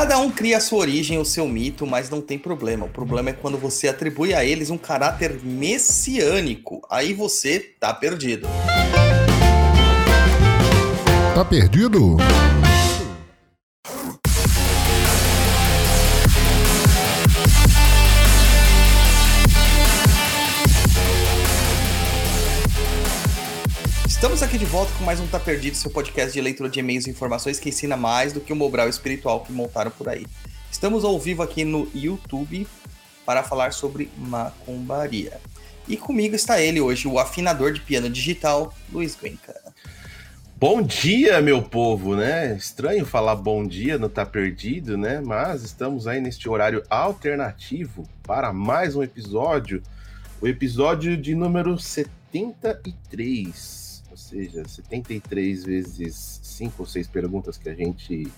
Cada um cria a sua origem, o seu mito, mas não tem problema. O problema é quando você atribui a eles um caráter messiânico. Aí você tá perdido. Tá perdido? De volta com mais um Tá Perdido, seu podcast de leitura de e-mails e informações que ensina mais do que o Mobral espiritual que montaram por aí. Estamos ao vivo aqui no YouTube para falar sobre macumbaria. E comigo está ele hoje, o afinador de piano digital, Luiz Guenca. Bom dia, meu povo, né? Estranho falar bom dia no Tá Perdido, né? Mas estamos aí neste horário alternativo para mais um episódio, o episódio de número 73 seja, 73 vezes 5 ou 6 perguntas que a gente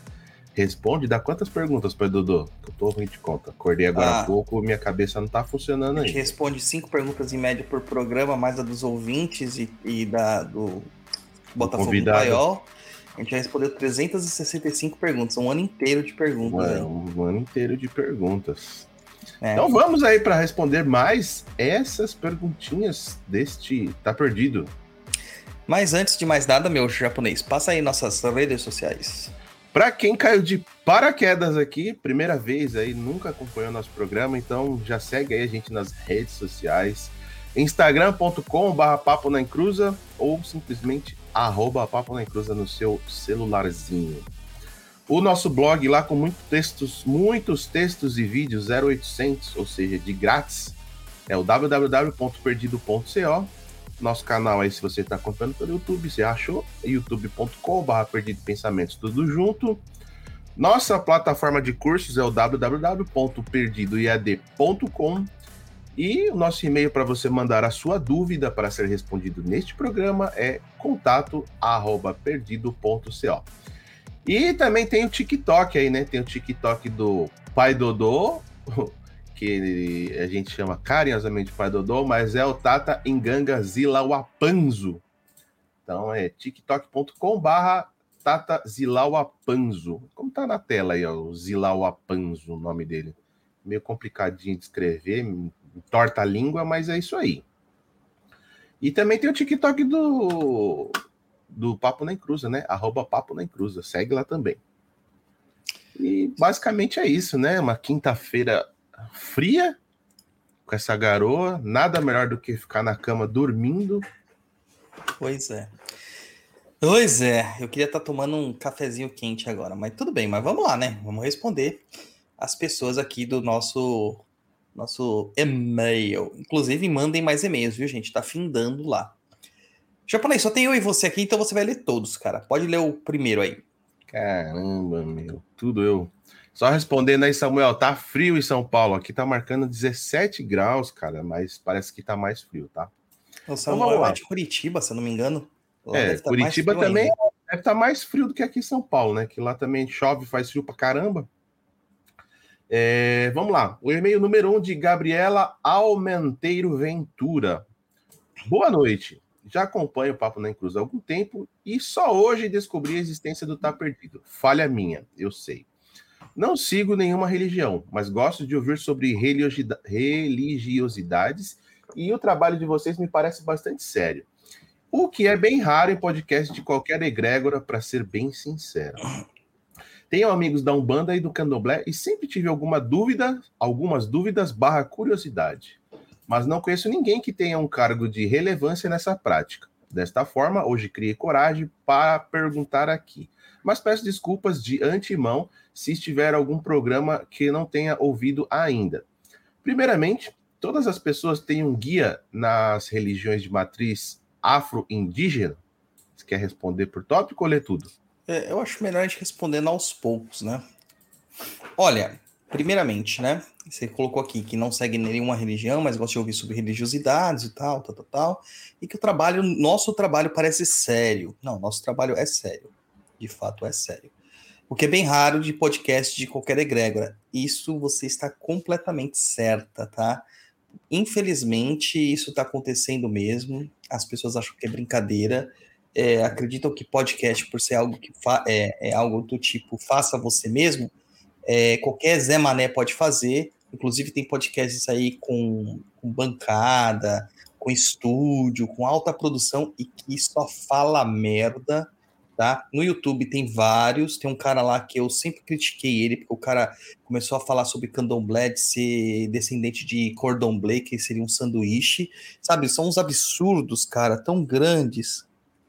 responde, dá quantas perguntas para? Que eu tô ruim de conta. Acordei agora ah, há pouco, minha cabeça não tá funcionando ainda. A gente ainda. responde cinco perguntas em média por programa, mais a dos ouvintes e, e da do Botafogo do Paiol. A gente já respondeu 365 perguntas, um ano inteiro de perguntas. É, um ano inteiro de perguntas. É. Então vamos aí para responder mais essas perguntinhas deste Tá Perdido. Mas antes de mais nada, meu japonês, passa aí nossas redes sociais. Para quem caiu de paraquedas aqui, primeira vez aí, nunca acompanhou nosso programa, então já segue aí a gente nas redes sociais. instagram.com/barra papo na encruza ou simplesmente arroba papo na encruza no seu celularzinho. O nosso blog lá com muitos textos, muitos textos e vídeos 0800, ou seja, de grátis, é o www.perdido.co nosso canal aí, se você está acompanhando pelo YouTube, você achou? youtube.com.br Perdido Pensamentos, tudo junto. Nossa plataforma de cursos é o www.perdidoiad.com e o nosso e-mail para você mandar a sua dúvida para ser respondido neste programa é contato@perdido.co. E também tem o TikTok aí, né? Tem o TikTok do Pai Dodô, que a gente chama carinhosamente Pai Dodô, mas é o Tata Enganga Zilauapanzo. Então é tiktok.com barra Tata Zilauapanzo. Como tá na tela aí, ó, o Zilauapanzo, o nome dele. Meio complicadinho de escrever, torta a língua, mas é isso aí. E também tem o TikTok do, do Papo na Encruza, né? Arroba Papo na Encruza. Segue lá também. E basicamente é isso, né? Uma quinta-feira fria, com essa garoa, nada melhor do que ficar na cama dormindo. Pois é. Pois é, eu queria estar tá tomando um cafezinho quente agora, mas tudo bem, mas vamos lá, né? Vamos responder as pessoas aqui do nosso nosso e-mail. Inclusive, mandem mais e-mails, viu, gente? Tá findando lá. Japonês, só tem eu e você aqui, então você vai ler todos, cara. Pode ler o primeiro aí. Caramba, meu. Tudo eu. Só respondendo aí, Samuel, tá frio em São Paulo. Aqui tá marcando 17 graus, cara, mas parece que tá mais frio, tá? O Samuel é de Curitiba, se eu não me engano. Lá é, tá Curitiba também ainda. deve estar tá mais frio do que aqui em São Paulo, né? Que lá também chove, faz frio pra caramba. É, vamos lá. O e-mail número 1 um de Gabriela Almenteiro Ventura. Boa noite. Já acompanho o Papo na Cruz há algum tempo e só hoje descobri a existência do Tá Perdido. Falha minha, eu sei. Não sigo nenhuma religião, mas gosto de ouvir sobre religiosidades e o trabalho de vocês me parece bastante sério. O que é bem raro em podcast de qualquer egrégora, para ser bem sincero. Tenho amigos da Umbanda e do Candomblé e sempre tive alguma dúvida, algumas dúvidas barra curiosidade. Mas não conheço ninguém que tenha um cargo de relevância nessa prática. Desta forma, hoje criei coragem para perguntar aqui. Mas peço desculpas de antemão se estiver algum programa que não tenha ouvido ainda. Primeiramente, todas as pessoas têm um guia nas religiões de matriz afro-indígena? Você quer responder por tópico ou ler tudo? É, eu acho melhor a gente respondendo aos poucos, né? Olha, primeiramente, né? Você colocou aqui que não segue nenhuma religião, mas gosta de ouvir sobre religiosidades e tal, tal, tal, tal, e que o trabalho, nosso trabalho parece sério. Não, nosso trabalho é sério. De fato, é sério. O que é bem raro de podcast de qualquer egrégora. Isso você está completamente certa, tá? Infelizmente, isso está acontecendo mesmo. As pessoas acham que é brincadeira. É, acreditam que podcast, por ser algo que é, é algo do tipo faça você mesmo, É, qualquer Zé Mané pode fazer. Inclusive tem podcasts aí com, com bancada, com estúdio, com alta produção e que só fala merda tá? No YouTube tem vários, tem um cara lá que eu sempre critiquei ele, porque o cara começou a falar sobre candomblé, de ser descendente de cordon que seria um sanduíche, sabe? São uns absurdos, cara, tão grandes,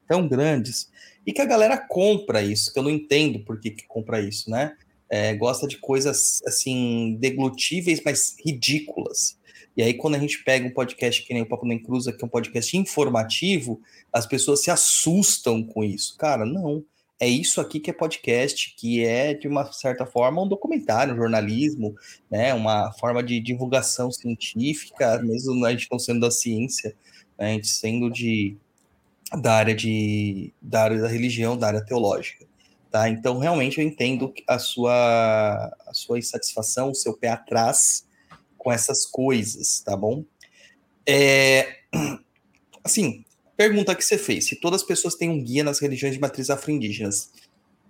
tão grandes, e que a galera compra isso, que eu não entendo por que, que compra isso, né? É, gosta de coisas, assim, deglutíveis, mas ridículas. E aí, quando a gente pega um podcast que nem o Papo Nem Cruza, que é um podcast informativo, as pessoas se assustam com isso. Cara, não. É isso aqui que é podcast, que é, de uma certa forma, um documentário, um jornalismo, né? uma forma de divulgação científica, mesmo a gente não sendo da ciência, né? a gente sendo de, da, área de, da área da religião, da área teológica. Tá? Então, realmente, eu entendo a sua, a sua insatisfação, o seu pé atrás, com essas coisas, tá bom? É, assim, pergunta que você fez: se todas as pessoas têm um guia nas religiões de matriz afro-indígenas?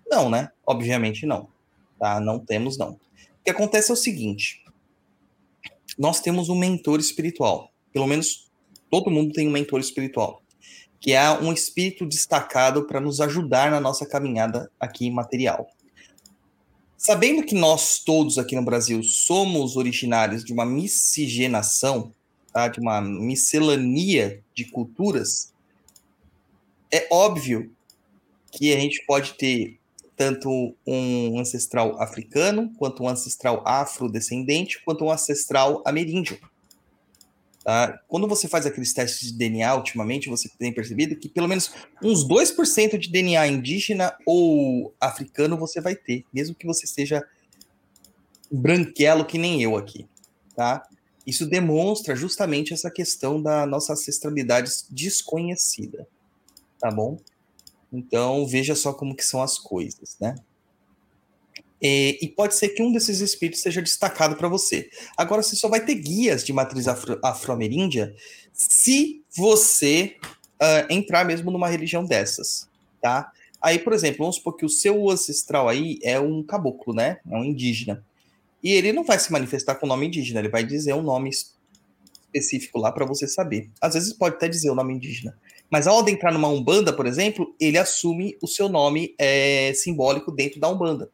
Não, né? Obviamente não. Tá? Não temos, não. O que acontece é o seguinte: nós temos um mentor espiritual. Pelo menos todo mundo tem um mentor espiritual, que é um espírito destacado para nos ajudar na nossa caminhada aqui material. Sabendo que nós todos aqui no Brasil somos originários de uma miscigenação, tá? de uma miscelania de culturas, é óbvio que a gente pode ter tanto um ancestral africano, quanto um ancestral afrodescendente, quanto um ancestral ameríndio. Tá? Quando você faz aqueles testes de DNA ultimamente, você tem percebido que pelo menos uns 2% de DNA indígena ou africano você vai ter, mesmo que você seja branquelo que nem eu aqui. Tá? Isso demonstra justamente essa questão da nossa ancestralidade desconhecida. Tá bom? Então, veja só como que são as coisas, né? E, e, pode ser que um desses espíritos seja destacado para você. Agora, você só vai ter guias de matriz afro, afro-ameríndia se você uh, entrar mesmo numa religião dessas, tá? Aí, por exemplo, vamos supor que o seu ancestral aí é um caboclo, né? É um indígena. E ele não vai se manifestar com o nome indígena, ele vai dizer um nome específico lá para você saber. Às vezes pode até dizer o nome indígena. Mas ao adentrar numa Umbanda, por exemplo, ele assume o seu nome é, simbólico dentro da Umbanda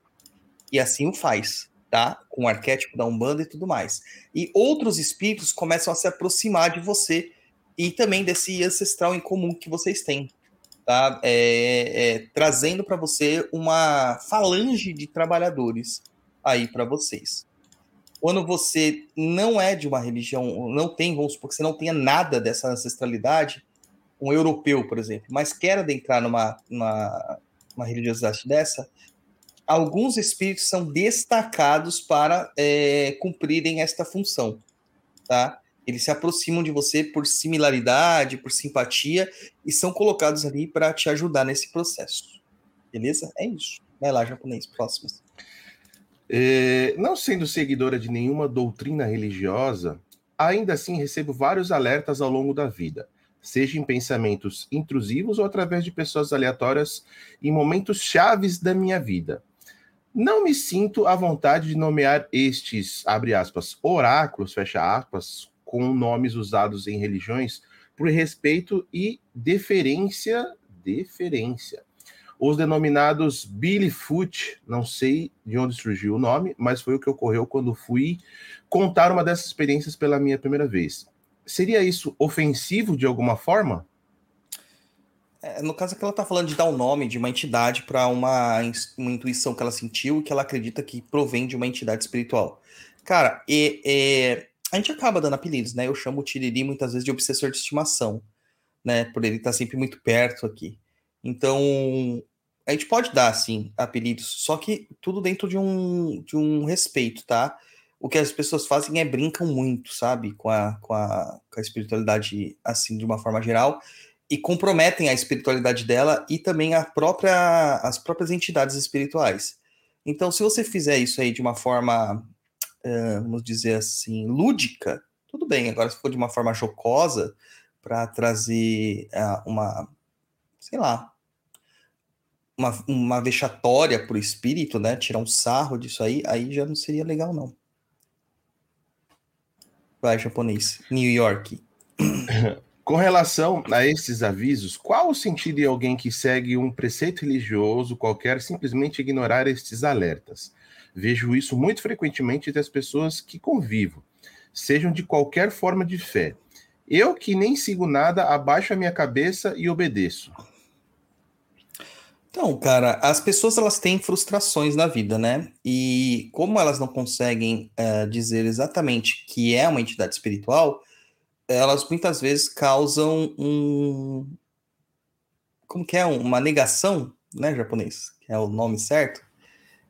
e assim o faz, tá? Com o arquétipo da Umbanda e tudo mais. E outros espíritos começam a se aproximar de você e também desse ancestral em comum que vocês têm, tá? É, é, trazendo para você uma falange de trabalhadores aí para vocês. Quando você não é de uma religião, não tem, vamos supor que você não tenha nada dessa ancestralidade, um europeu, por exemplo, mas quer adentrar numa, numa uma religiosidade dessa, alguns espíritos são destacados para é, cumprirem esta função, tá? Eles se aproximam de você por similaridade, por simpatia e são colocados ali para te ajudar nesse processo. Beleza? É isso. Vai lá, japonês, próximas. É, não sendo seguidora de nenhuma doutrina religiosa, ainda assim recebo vários alertas ao longo da vida, seja em pensamentos intrusivos ou através de pessoas aleatórias em momentos chaves da minha vida. Não me sinto à vontade de nomear estes, abre aspas, oráculos, fecha aspas, com nomes usados em religiões, por respeito e deferência, deferência. Os denominados Billy Foot, não sei de onde surgiu o nome, mas foi o que ocorreu quando fui contar uma dessas experiências pela minha primeira vez. Seria isso ofensivo de alguma forma? É, no caso que ela está falando de dar o um nome de uma entidade para uma, uma intuição que ela sentiu e que ela acredita que provém de uma entidade espiritual. Cara, e, e, a gente acaba dando apelidos, né? Eu chamo o Tiriri muitas vezes de obsessor de estimação, né? Por ele estar tá sempre muito perto aqui. Então, a gente pode dar, assim, apelidos, só que tudo dentro de um, de um respeito, tá? O que as pessoas fazem é brincam muito, sabe? Com a, com a, com a espiritualidade, assim, de uma forma geral e comprometem a espiritualidade dela e também a própria, as próprias entidades espirituais. Então, se você fizer isso aí de uma forma, uh, vamos dizer assim, lúdica, tudo bem. Agora, se for de uma forma jocosa, para trazer uh, uma, sei lá, uma, uma vexatória pro espírito, né? Tirar um sarro disso aí, aí já não seria legal, não. Vai, japonês. New York. Com relação a esses avisos, qual o sentido de alguém que segue um preceito religioso qualquer simplesmente ignorar estes alertas? Vejo isso muito frequentemente entre as pessoas que convivo, sejam de qualquer forma de fé. Eu que nem sigo nada, abaixo a minha cabeça e obedeço. Então, cara, as pessoas elas têm frustrações na vida, né? E como elas não conseguem uh, dizer exatamente que é uma entidade espiritual, elas muitas vezes causam um. Como que é? Uma negação, né, japonês? Que é o nome certo?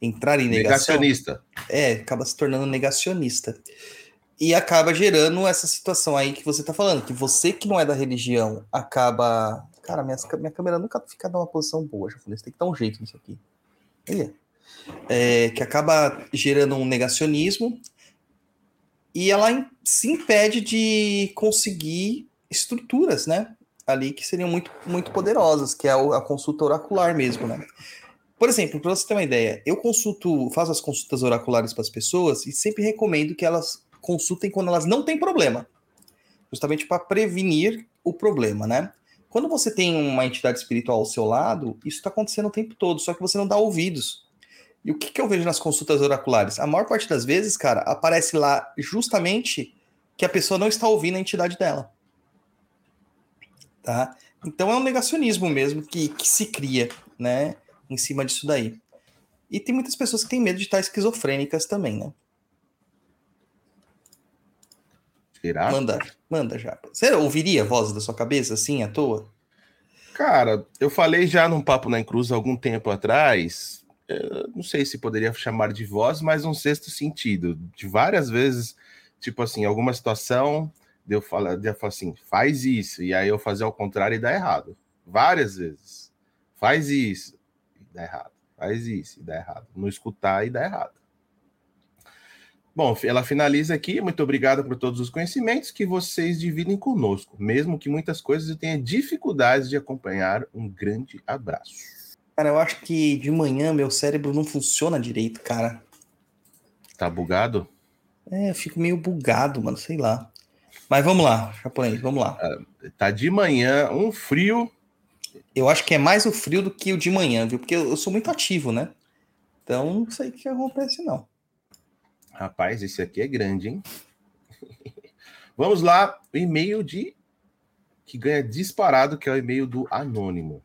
Entrar em negação. Negacionista. É, acaba se tornando negacionista. E acaba gerando essa situação aí que você tá falando, que você que não é da religião acaba Cara, minha, minha câmera nunca fica numa posição boa, japonês. Tem que dar um jeito nisso aqui. Olha. É, que acaba gerando um negacionismo e ela se impede de conseguir estruturas, né? Ali que seriam muito, muito poderosas, que é a consulta oracular mesmo, né? Por exemplo, para você ter uma ideia, eu consulto, faço as consultas oraculares para as pessoas e sempre recomendo que elas consultem quando elas não têm problema, justamente para prevenir o problema, né? Quando você tem uma entidade espiritual ao seu lado, isso está acontecendo o tempo todo, só que você não dá ouvidos. E o que, que eu vejo nas consultas oraculares? A maior parte das vezes, cara, aparece lá justamente que a pessoa não está ouvindo a entidade dela. Tá? Então é um negacionismo mesmo que, que se cria, né, em cima disso daí. E tem muitas pessoas que têm medo de estar esquizofrênicas também, né? Será? Manda, manda já. Você ouviria a voz da sua cabeça assim, à toa? Cara, eu falei já num papo na Cruz algum tempo atrás. Não sei se poderia chamar de voz, mas um sexto sentido. De várias vezes, tipo assim, alguma situação, de eu falar, de eu falar assim, faz isso, e aí eu fazer ao contrário e dá errado. Várias vezes. Faz isso, e dá errado. Faz isso, e dá errado. Não escutar e dá errado. Bom, ela finaliza aqui. Muito obrigado por todos os conhecimentos que vocês dividem conosco, mesmo que muitas coisas eu tenha dificuldades de acompanhar. Um grande abraço. Cara, eu acho que de manhã meu cérebro não funciona direito, cara. Tá bugado? É, eu fico meio bugado, mano, sei lá. Mas vamos lá, japonês, vamos lá. Tá de manhã, um frio. Eu acho que é mais o frio do que o de manhã, viu? Porque eu sou muito ativo, né? Então, não sei o que acontece, não. Rapaz, esse aqui é grande, hein? Vamos lá, o e-mail de que ganha disparado, que é o e-mail do anônimo.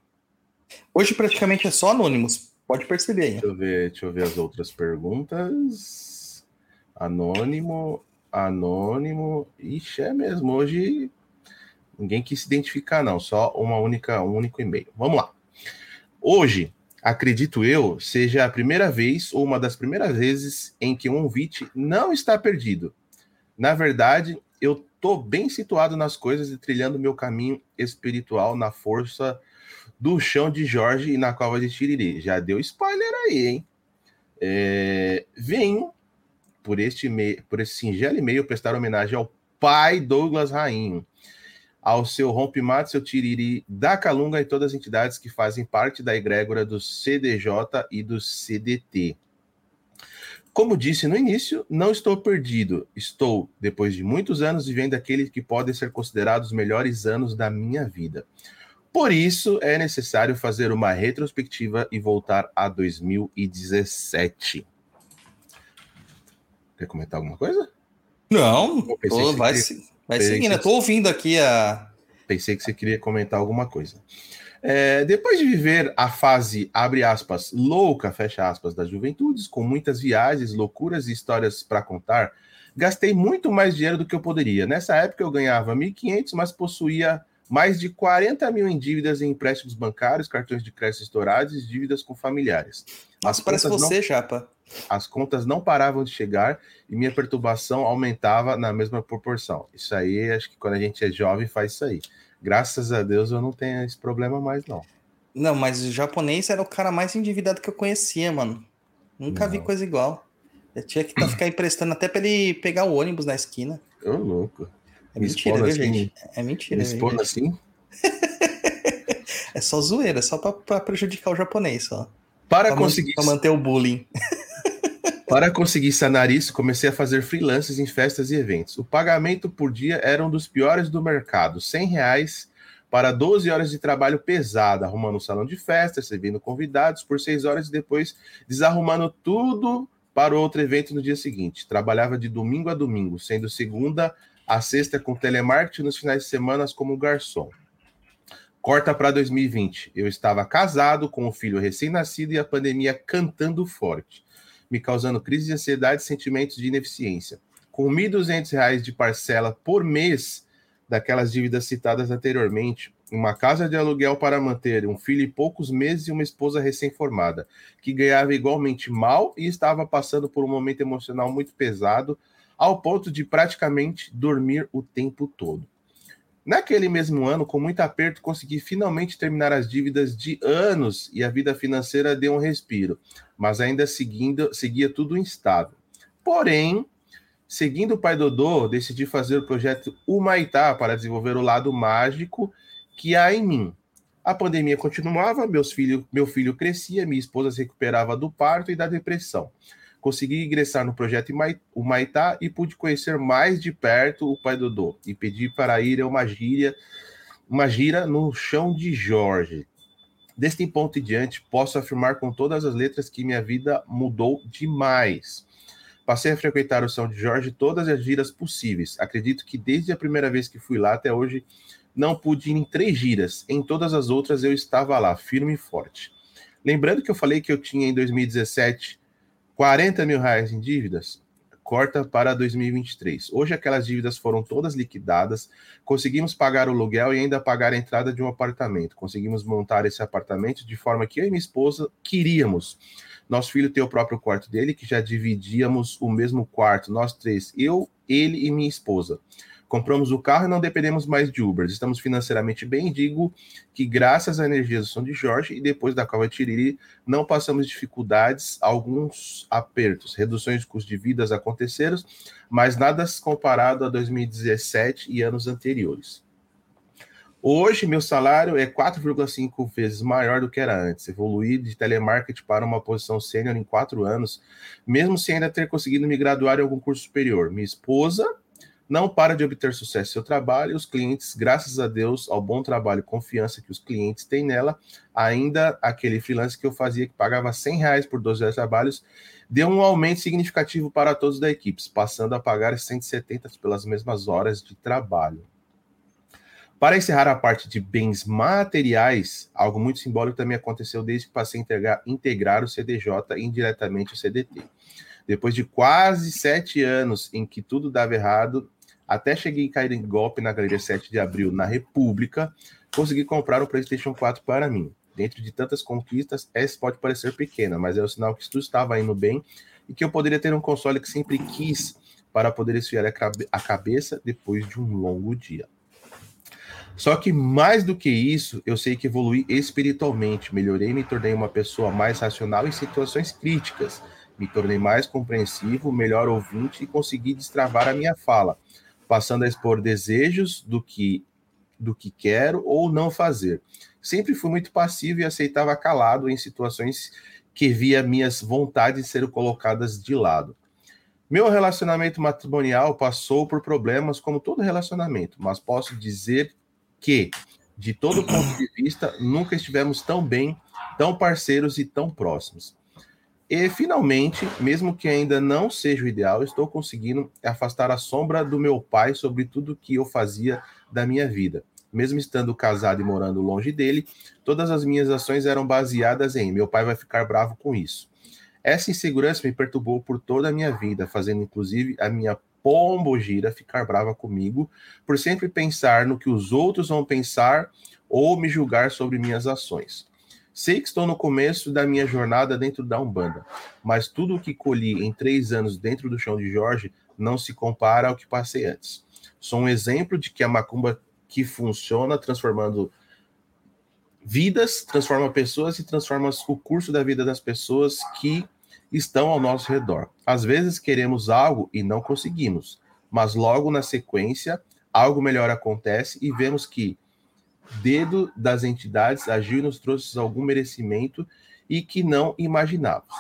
Hoje praticamente é só anônimos, pode perceber aí. Deixa eu ver, deixa eu ver as outras perguntas. Anônimo, anônimo. Ixi, é mesmo. Hoje ninguém quis se identificar, não. Só uma única, um único e-mail. Vamos lá. Hoje acredito eu, seja a primeira vez ou uma das primeiras vezes em que um convite não está perdido. Na verdade, eu tô bem situado nas coisas e trilhando meu caminho espiritual na força do chão de Jorge e na cova de Tiriri. Já deu spoiler aí, hein? É, venho por este por esse singelo e-mail prestar homenagem ao pai Douglas Rainho ao seu Rompimate, seu Tiriri da Calunga e todas as entidades que fazem parte da egrégora do CDJ e do CDT. Como disse no início, não estou perdido. Estou, depois de muitos anos, vivendo aqueles que podem ser considerados os melhores anos da minha vida. Por isso, é necessário fazer uma retrospectiva e voltar a 2017. Quer comentar alguma coisa? Não, Pô, vai, se, Vai seguindo, eu tô ouvindo aqui a. Pensei que você queria comentar alguma coisa. É, depois de viver a fase, abre aspas, louca, fecha aspas, das juventudes, com muitas viagens, loucuras e histórias para contar, gastei muito mais dinheiro do que eu poderia. Nessa época eu ganhava 1.500, mas possuía mais de 40 mil em dívidas em empréstimos bancários, cartões de crédito estourados e dívidas com familiares. Mas parece você, não... Chapa. As contas não paravam de chegar e minha perturbação aumentava na mesma proporção. Isso aí, acho que quando a gente é jovem faz isso aí. Graças a Deus eu não tenho esse problema mais, não. Não, mas o japonês era o cara mais endividado que eu conhecia, mano. Nunca não. vi coisa igual. Eu tinha que tá, ficar emprestando até pra ele pegar o ônibus na esquina. Ô, louco. É mentira, viu, assim, gente? É mentira. Me expondo assim? É só zoeira, só pra, pra prejudicar o japonês, só. Para Pra, conseguir man- pra manter o bullying. Para conseguir sanar isso, comecei a fazer freelances em festas e eventos. O pagamento por dia era um dos piores do mercado, 100 reais para 12 horas de trabalho pesado, arrumando um salão de festa, servindo convidados por 6 horas e depois desarrumando tudo para outro evento no dia seguinte. Trabalhava de domingo a domingo, sendo segunda a sexta com telemarketing nos finais de semana como garçom. Corta para 2020. Eu estava casado com um filho recém-nascido e a pandemia cantando forte me causando crise de ansiedade e sentimentos de ineficiência. Com R$ 1.200 de parcela por mês daquelas dívidas citadas anteriormente, uma casa de aluguel para manter um filho e poucos meses e uma esposa recém-formada, que ganhava igualmente mal e estava passando por um momento emocional muito pesado, ao ponto de praticamente dormir o tempo todo. Naquele mesmo ano, com muito aperto, consegui finalmente terminar as dívidas de anos e a vida financeira deu um respiro, mas ainda seguindo, seguia tudo instável. Porém, seguindo o pai Dodô, decidi fazer o projeto Humaitá para desenvolver o lado mágico que há em mim. A pandemia continuava, meus filho, meu filho crescia, minha esposa se recuperava do parto e da depressão. Consegui ingressar no projeto Humai- Humaitá e pude conhecer mais de perto o pai Dodô e pedi para ir a uma gira, uma gira no chão de Jorge. Deste ponto em diante, posso afirmar com todas as letras que minha vida mudou demais. Passei a frequentar o São de Jorge todas as giras possíveis. Acredito que desde a primeira vez que fui lá até hoje, não pude ir em três giras. Em todas as outras eu estava lá, firme e forte. Lembrando que eu falei que eu tinha em 2017 40 mil reais em dívidas, corta para 2023. Hoje aquelas dívidas foram todas liquidadas, conseguimos pagar o aluguel e ainda pagar a entrada de um apartamento. Conseguimos montar esse apartamento de forma que eu e minha esposa queríamos. Nosso filho tem o próprio quarto dele, que já dividíamos o mesmo quarto, nós três, eu, ele e minha esposa. Compramos o carro e não dependemos mais de Uber. Estamos financeiramente bem. Digo que, graças à energia do São de Jorge e depois da Cova Tiriri, não passamos dificuldades, alguns apertos. Reduções de custo de vidas aconteceram, mas nada comparado a 2017 e anos anteriores. Hoje, meu salário é 4,5 vezes maior do que era antes. Evoluí de telemarketing para uma posição sênior em quatro anos, mesmo sem ainda ter conseguido me graduar em algum curso superior. Minha esposa não para de obter sucesso em seu trabalho e os clientes, graças a Deus, ao bom trabalho e confiança que os clientes têm nela, ainda aquele freelance que eu fazia que pagava 100 reais por 12 horas de trabalhos, deu um aumento significativo para todos da equipe, passando a pagar 170 pelas mesmas horas de trabalho. Para encerrar a parte de bens materiais, algo muito simbólico também aconteceu desde que passei a integrar, integrar o CDJ indiretamente o CDT. Depois de quase sete anos em que tudo dava errado, até cheguei a cair em golpe na Galeria 7 de Abril, na República, consegui comprar um PlayStation 4 para mim. Dentro de tantas conquistas, essa pode parecer pequena, mas é o sinal que tudo estava indo bem e que eu poderia ter um console que sempre quis para poder esfriar a cabeça depois de um longo dia. Só que mais do que isso, eu sei que evolui espiritualmente, melhorei e me tornei uma pessoa mais racional em situações críticas. Me tornei mais compreensivo, melhor ouvinte e consegui destravar a minha fala, passando a expor desejos do que do que quero ou não fazer. Sempre fui muito passivo e aceitava calado em situações que via minhas vontades serem colocadas de lado. Meu relacionamento matrimonial passou por problemas como todo relacionamento, mas posso dizer que, de todo ponto de vista, nunca estivemos tão bem, tão parceiros e tão próximos. E, finalmente, mesmo que ainda não seja o ideal, estou conseguindo afastar a sombra do meu pai sobre tudo que eu fazia da minha vida. Mesmo estando casado e morando longe dele, todas as minhas ações eram baseadas em meu pai vai ficar bravo com isso. Essa insegurança me perturbou por toda a minha vida, fazendo inclusive a minha pombogira ficar brava comigo por sempre pensar no que os outros vão pensar ou me julgar sobre minhas ações. Sei que estou no começo da minha jornada dentro da Umbanda, mas tudo o que colhi em três anos dentro do chão de Jorge não se compara ao que passei antes. Sou um exemplo de que a macumba que funciona transformando vidas, transforma pessoas e transforma o curso da vida das pessoas que estão ao nosso redor. Às vezes queremos algo e não conseguimos, mas logo na sequência, algo melhor acontece e vemos que dedo das entidades agiu e nos trouxe algum merecimento e que não imaginávamos.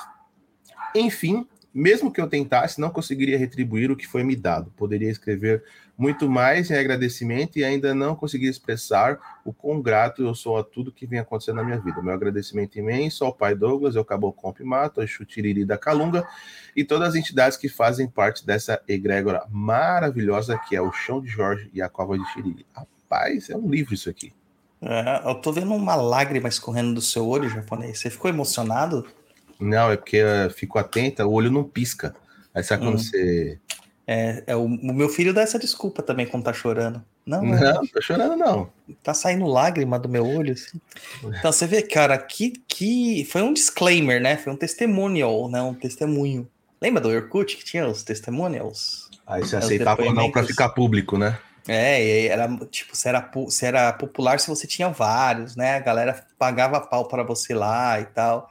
Enfim, mesmo que eu tentasse, não conseguiria retribuir o que foi me dado. Poderia escrever muito mais em agradecimento e ainda não conseguir expressar o quão grato eu sou a tudo que vem acontecendo na minha vida. Meu agradecimento imenso ao pai Douglas, ao Cabo Comp Mato, ao Chutiriri da Calunga e todas as entidades que fazem parte dessa egrégora maravilhosa que é o Chão de Jorge e a Cova de Xiriri. Rapaz, é um livro isso aqui. É, eu tô vendo uma lágrima escorrendo do seu olho, japonês. Você ficou emocionado? Não, é porque eu fico atenta, o olho não pisca. Aí sabe quando hum. você. É, é o, o, meu filho dá essa desculpa também quando tá chorando. Não, não, não tô chorando, não. Tá saindo lágrima do meu olho. Assim. Então você vê, cara, que, que foi um disclaimer, né? Foi um testimonial, né? Um testemunho. Lembra do Orkut que tinha os testimonials? Aí você aceitava ou não para ficar público, né? É, era tipo, você era, você era popular se você tinha vários, né? A galera pagava pau para você lá e tal.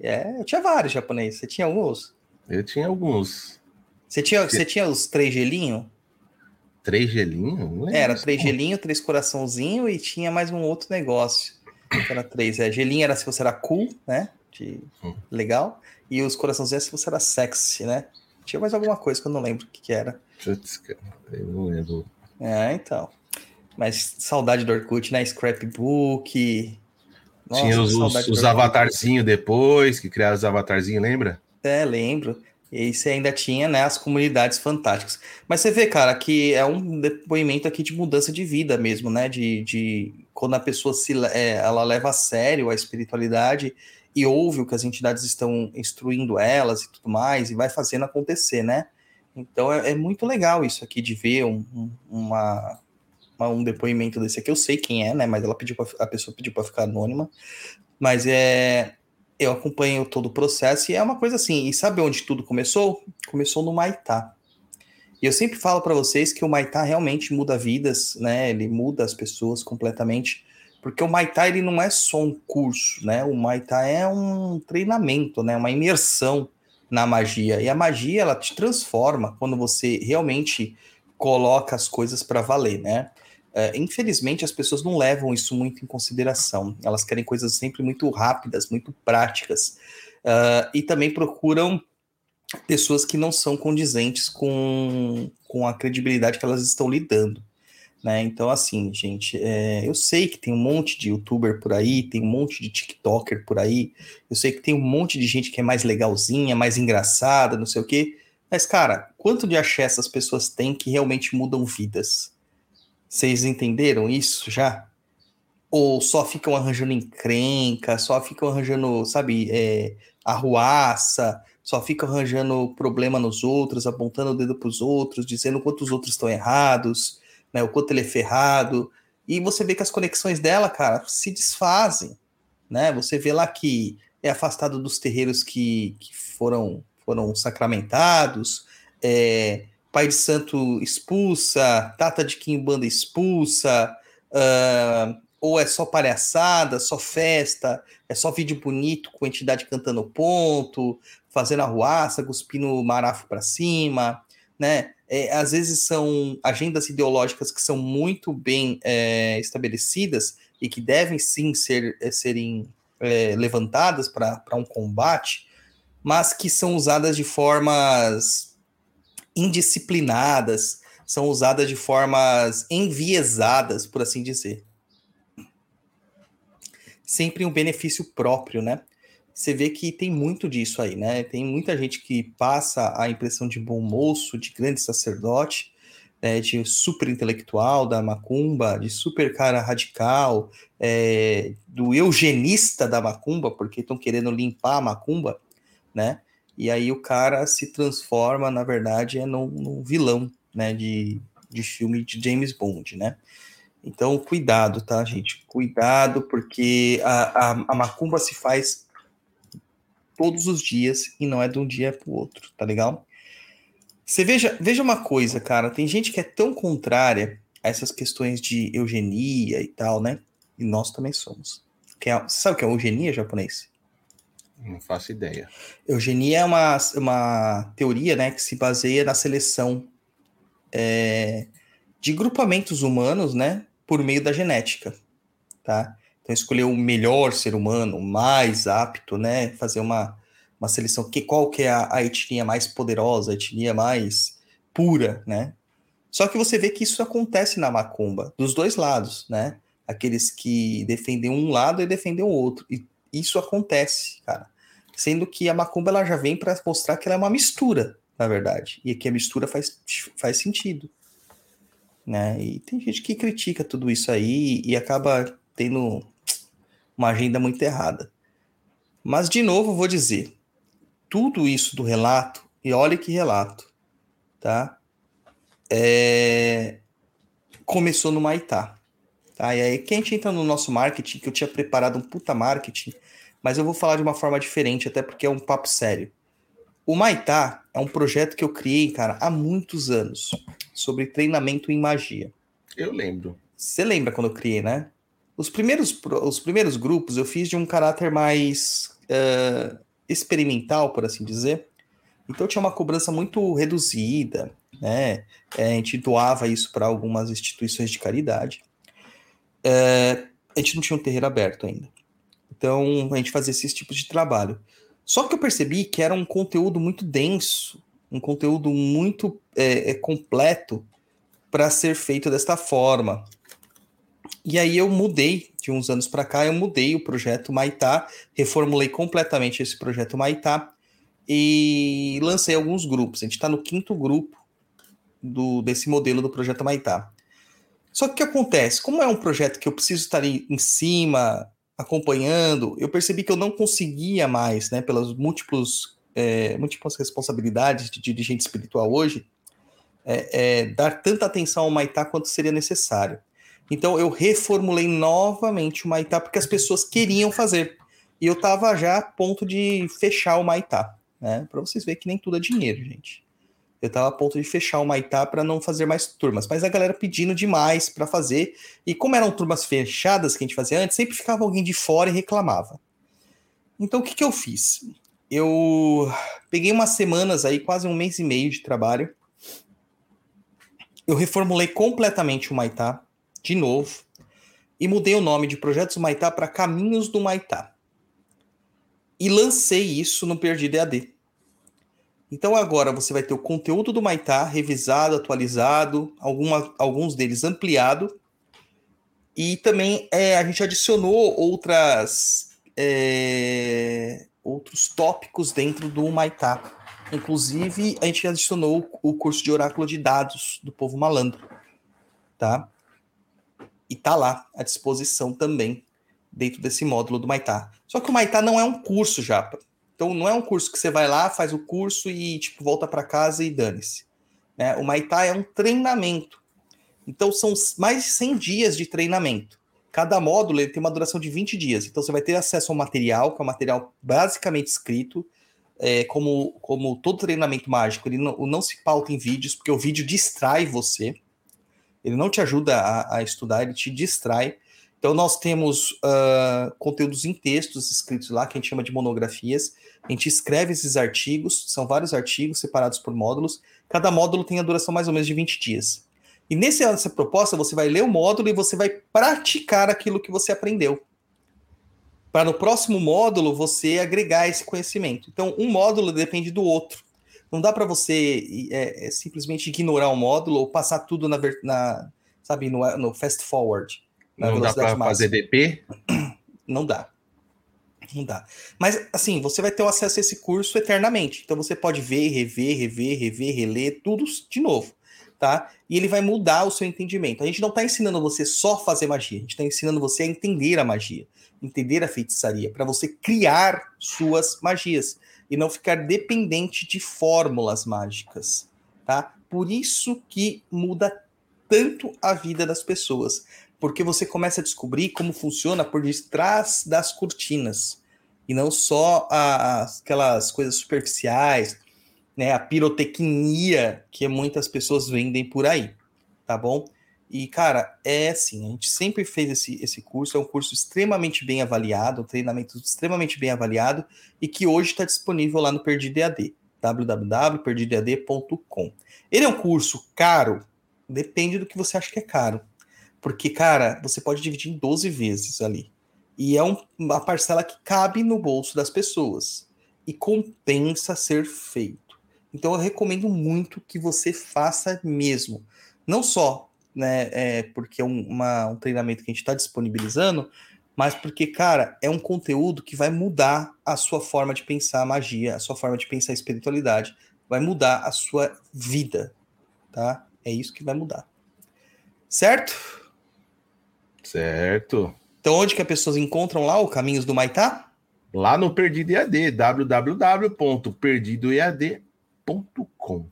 É, eu tinha vários japoneses. Você tinha alguns? Eu tinha alguns. Você tinha, você tinha os três gelinhos? Três gelinhos? Era três gelinhos, três coraçãozinho e tinha mais um outro negócio. Era três. É, gelinho era se você era cool, né? De, hum. Legal. E os coraçãozinhos se você era sexy, né? Tinha mais alguma coisa que eu não lembro o que, que era. Putz, eu não lembro. É, então. Mas saudade do Orkut, né? Scrapbook, nossa, Tinha os, os, os avatarzinhos depois, que criaram os avatarzinhos, lembra? É, lembro. E você ainda tinha né, as comunidades fantásticas. Mas você vê, cara, que é um depoimento aqui de mudança de vida mesmo, né? De, de quando a pessoa se, é, ela leva a sério a espiritualidade e ouve o que as entidades estão instruindo elas e tudo mais, e vai fazendo acontecer, né? Então é, é muito legal isso aqui de ver um, um, uma, um depoimento desse aqui. Eu sei quem é, né? Mas ela pediu pra, a pessoa pediu para ficar anônima. Mas é eu acompanho todo o processo e é uma coisa assim. E sabe onde tudo começou? Começou no Maitá. E eu sempre falo para vocês que o Maitá realmente muda vidas, né? Ele muda as pessoas completamente, porque o Maitá ele não é só um curso, né? O Maitá é um treinamento, né? Uma imersão na magia. E a magia ela te transforma quando você realmente coloca as coisas para valer, né? Uh, infelizmente, as pessoas não levam isso muito em consideração. Elas querem coisas sempre muito rápidas, muito práticas. Uh, e também procuram pessoas que não são condizentes com, com a credibilidade que elas estão lidando. Né? Então, assim, gente, é, eu sei que tem um monte de youtuber por aí, tem um monte de TikToker por aí, eu sei que tem um monte de gente que é mais legalzinha, mais engraçada, não sei o quê. Mas, cara, quanto de axé essas pessoas têm que realmente mudam vidas? Vocês entenderam isso já? Ou só ficam arranjando encrenca, só ficam arranjando, sabe, é, arruaça, só ficam arranjando problema nos outros, apontando o dedo para os outros, dizendo quanto os outros estão errados, né, o quanto ele é ferrado. E você vê que as conexões dela, cara, se desfazem. Né? Você vê lá que é afastado dos terreiros que, que foram, foram sacramentados, é, Pai de Santo expulsa, Tata de Quimbanda expulsa, uh, ou é só palhaçada, só festa, é só vídeo bonito com a entidade cantando ponto, fazendo arruaça, cuspindo marafo para cima, né? É, às vezes são agendas ideológicas que são muito bem é, estabelecidas e que devem sim ser, é, serem é, levantadas para um combate, mas que são usadas de formas indisciplinadas, são usadas de formas enviesadas, por assim dizer. Sempre um benefício próprio, né? Você vê que tem muito disso aí, né? Tem muita gente que passa a impressão de bom moço, de grande sacerdote, né, de super intelectual da macumba, de super cara radical, é, do eugenista da macumba, porque estão querendo limpar a macumba, né? E aí o cara se transforma, na verdade, é num, num vilão, né, de, de filme de James Bond, né? Então, cuidado, tá, gente? Cuidado, porque a, a, a macumba se faz todos os dias e não é de um dia para o outro, tá legal? Você veja, veja uma coisa, cara, tem gente que é tão contrária a essas questões de eugenia e tal, né? E nós também somos. Que é, você sabe o que é eugenia japonês? Não faço ideia. Eugenia é uma, uma teoria né, que se baseia na seleção é, de grupamentos humanos né, por meio da genética. tá? Então escolher o melhor ser humano, mais apto, né? Fazer uma, uma seleção, que, qual que é a, a etnia mais poderosa, a etnia mais pura, né? Só que você vê que isso acontece na macumba, dos dois lados, né? Aqueles que defendem um lado e defendem o outro. E isso acontece, cara. Sendo que a macumba ela já vem para mostrar que ela é uma mistura, na verdade. E que a mistura faz, faz sentido. Né? E tem gente que critica tudo isso aí e acaba tendo uma agenda muito errada. Mas, de novo, vou dizer: tudo isso do relato, e olha que relato, tá? É... Começou no Maitá. Tá? E aí, quem entra no nosso marketing, que eu tinha preparado um puta marketing, mas eu vou falar de uma forma diferente, até porque é um papo sério. O Maitá é um projeto que eu criei, cara, há muitos anos, sobre treinamento em magia. Eu lembro. Você lembra quando eu criei, né? Os primeiros, os primeiros grupos eu fiz de um caráter mais uh, experimental, por assim dizer. Então tinha uma cobrança muito reduzida, né? É, a gente doava isso para algumas instituições de caridade. É, a gente não tinha um terreiro aberto ainda. Então a gente fazia esses tipos de trabalho. Só que eu percebi que era um conteúdo muito denso, um conteúdo muito é, é completo para ser feito desta forma. E aí eu mudei, de uns anos para cá, eu mudei o projeto Maitá, reformulei completamente esse projeto Maitá e lancei alguns grupos. A gente está no quinto grupo do, desse modelo do projeto Maitá. Só que o que acontece? Como é um projeto que eu preciso estar em cima, acompanhando, eu percebi que eu não conseguia mais, né, pelas múltiplos, é, múltiplas responsabilidades de dirigente espiritual hoje, é, é, dar tanta atenção ao Maitá quanto seria necessário. Então eu reformulei novamente o Maitá porque as pessoas queriam fazer. E eu estava já a ponto de fechar o Maitá, né? Para vocês verem que nem tudo é dinheiro, gente. Eu estava a ponto de fechar o Maitá para não fazer mais turmas, mas a galera pedindo demais para fazer. E como eram turmas fechadas que a gente fazia antes, sempre ficava alguém de fora e reclamava. Então o que, que eu fiz? Eu peguei umas semanas aí, quase um mês e meio de trabalho. Eu reformulei completamente o Maitá, de novo, e mudei o nome de Projetos Maitá para Caminhos do Maitá. E lancei isso no Perdido EAD. Então agora você vai ter o conteúdo do Maitá revisado, atualizado, alguma, alguns deles ampliado. E também é, a gente adicionou outras é, outros tópicos dentro do Maitá. Inclusive, a gente adicionou o curso de oráculo de dados do povo malandro, tá? E tá lá à disposição também dentro desse módulo do Maitá. Só que o Maitá não é um curso, Japa. Então não é um curso que você vai lá, faz o curso e tipo volta para casa e dane-se. Né? O Maitá é um treinamento. Então são mais de 100 dias de treinamento. Cada módulo ele tem uma duração de 20 dias. Então você vai ter acesso ao material, que é um material basicamente escrito, é, como, como todo treinamento mágico, ele não, não se pauta em vídeos, porque o vídeo distrai você. Ele não te ajuda a, a estudar, ele te distrai. Então, nós temos uh, conteúdos em textos escritos lá, que a gente chama de monografias. A gente escreve esses artigos, são vários artigos separados por módulos. Cada módulo tem a duração mais ou menos de 20 dias. E nessa proposta, você vai ler o módulo e você vai praticar aquilo que você aprendeu. Para no próximo módulo você agregar esse conhecimento. Então, um módulo depende do outro. Não dá para você é, é, simplesmente ignorar um módulo ou passar tudo na, na sabe, no, no fast forward. Não dá para fazer DP? Não dá. Não dá. Mas, assim, você vai ter o acesso a esse curso eternamente. Então, você pode ver, rever, rever, rever, reler, tudo de novo, tá? E ele vai mudar o seu entendimento. A gente não está ensinando você só fazer magia. A gente está ensinando você a entender a magia, entender a feitiçaria, para você criar suas magias e não ficar dependente de fórmulas mágicas, tá? Por isso que muda tanto a vida das pessoas porque você começa a descobrir como funciona por detrás das cortinas e não só aquelas coisas superficiais, né, a pirotecnia que muitas pessoas vendem por aí, tá bom? E, cara, é assim, a gente sempre fez esse, esse curso, é um curso extremamente bem avaliado, um treinamento extremamente bem avaliado, e que hoje está disponível lá no Perdido EAD, www.perdidoead.com. Ele é um curso caro? Depende do que você acha que é caro. Porque, cara, você pode dividir em 12 vezes ali. E é um, uma parcela que cabe no bolso das pessoas. E compensa ser feito. Então eu recomendo muito que você faça mesmo. Não só né, é, porque é um, uma, um treinamento que a gente está disponibilizando, mas porque, cara, é um conteúdo que vai mudar a sua forma de pensar a magia, a sua forma de pensar a espiritualidade, vai mudar a sua vida, tá? É isso que vai mudar. Certo? Certo. Então, onde que as pessoas encontram lá o Caminhos do Maitá? Lá no Perdido EAD, www.perdidoead.com.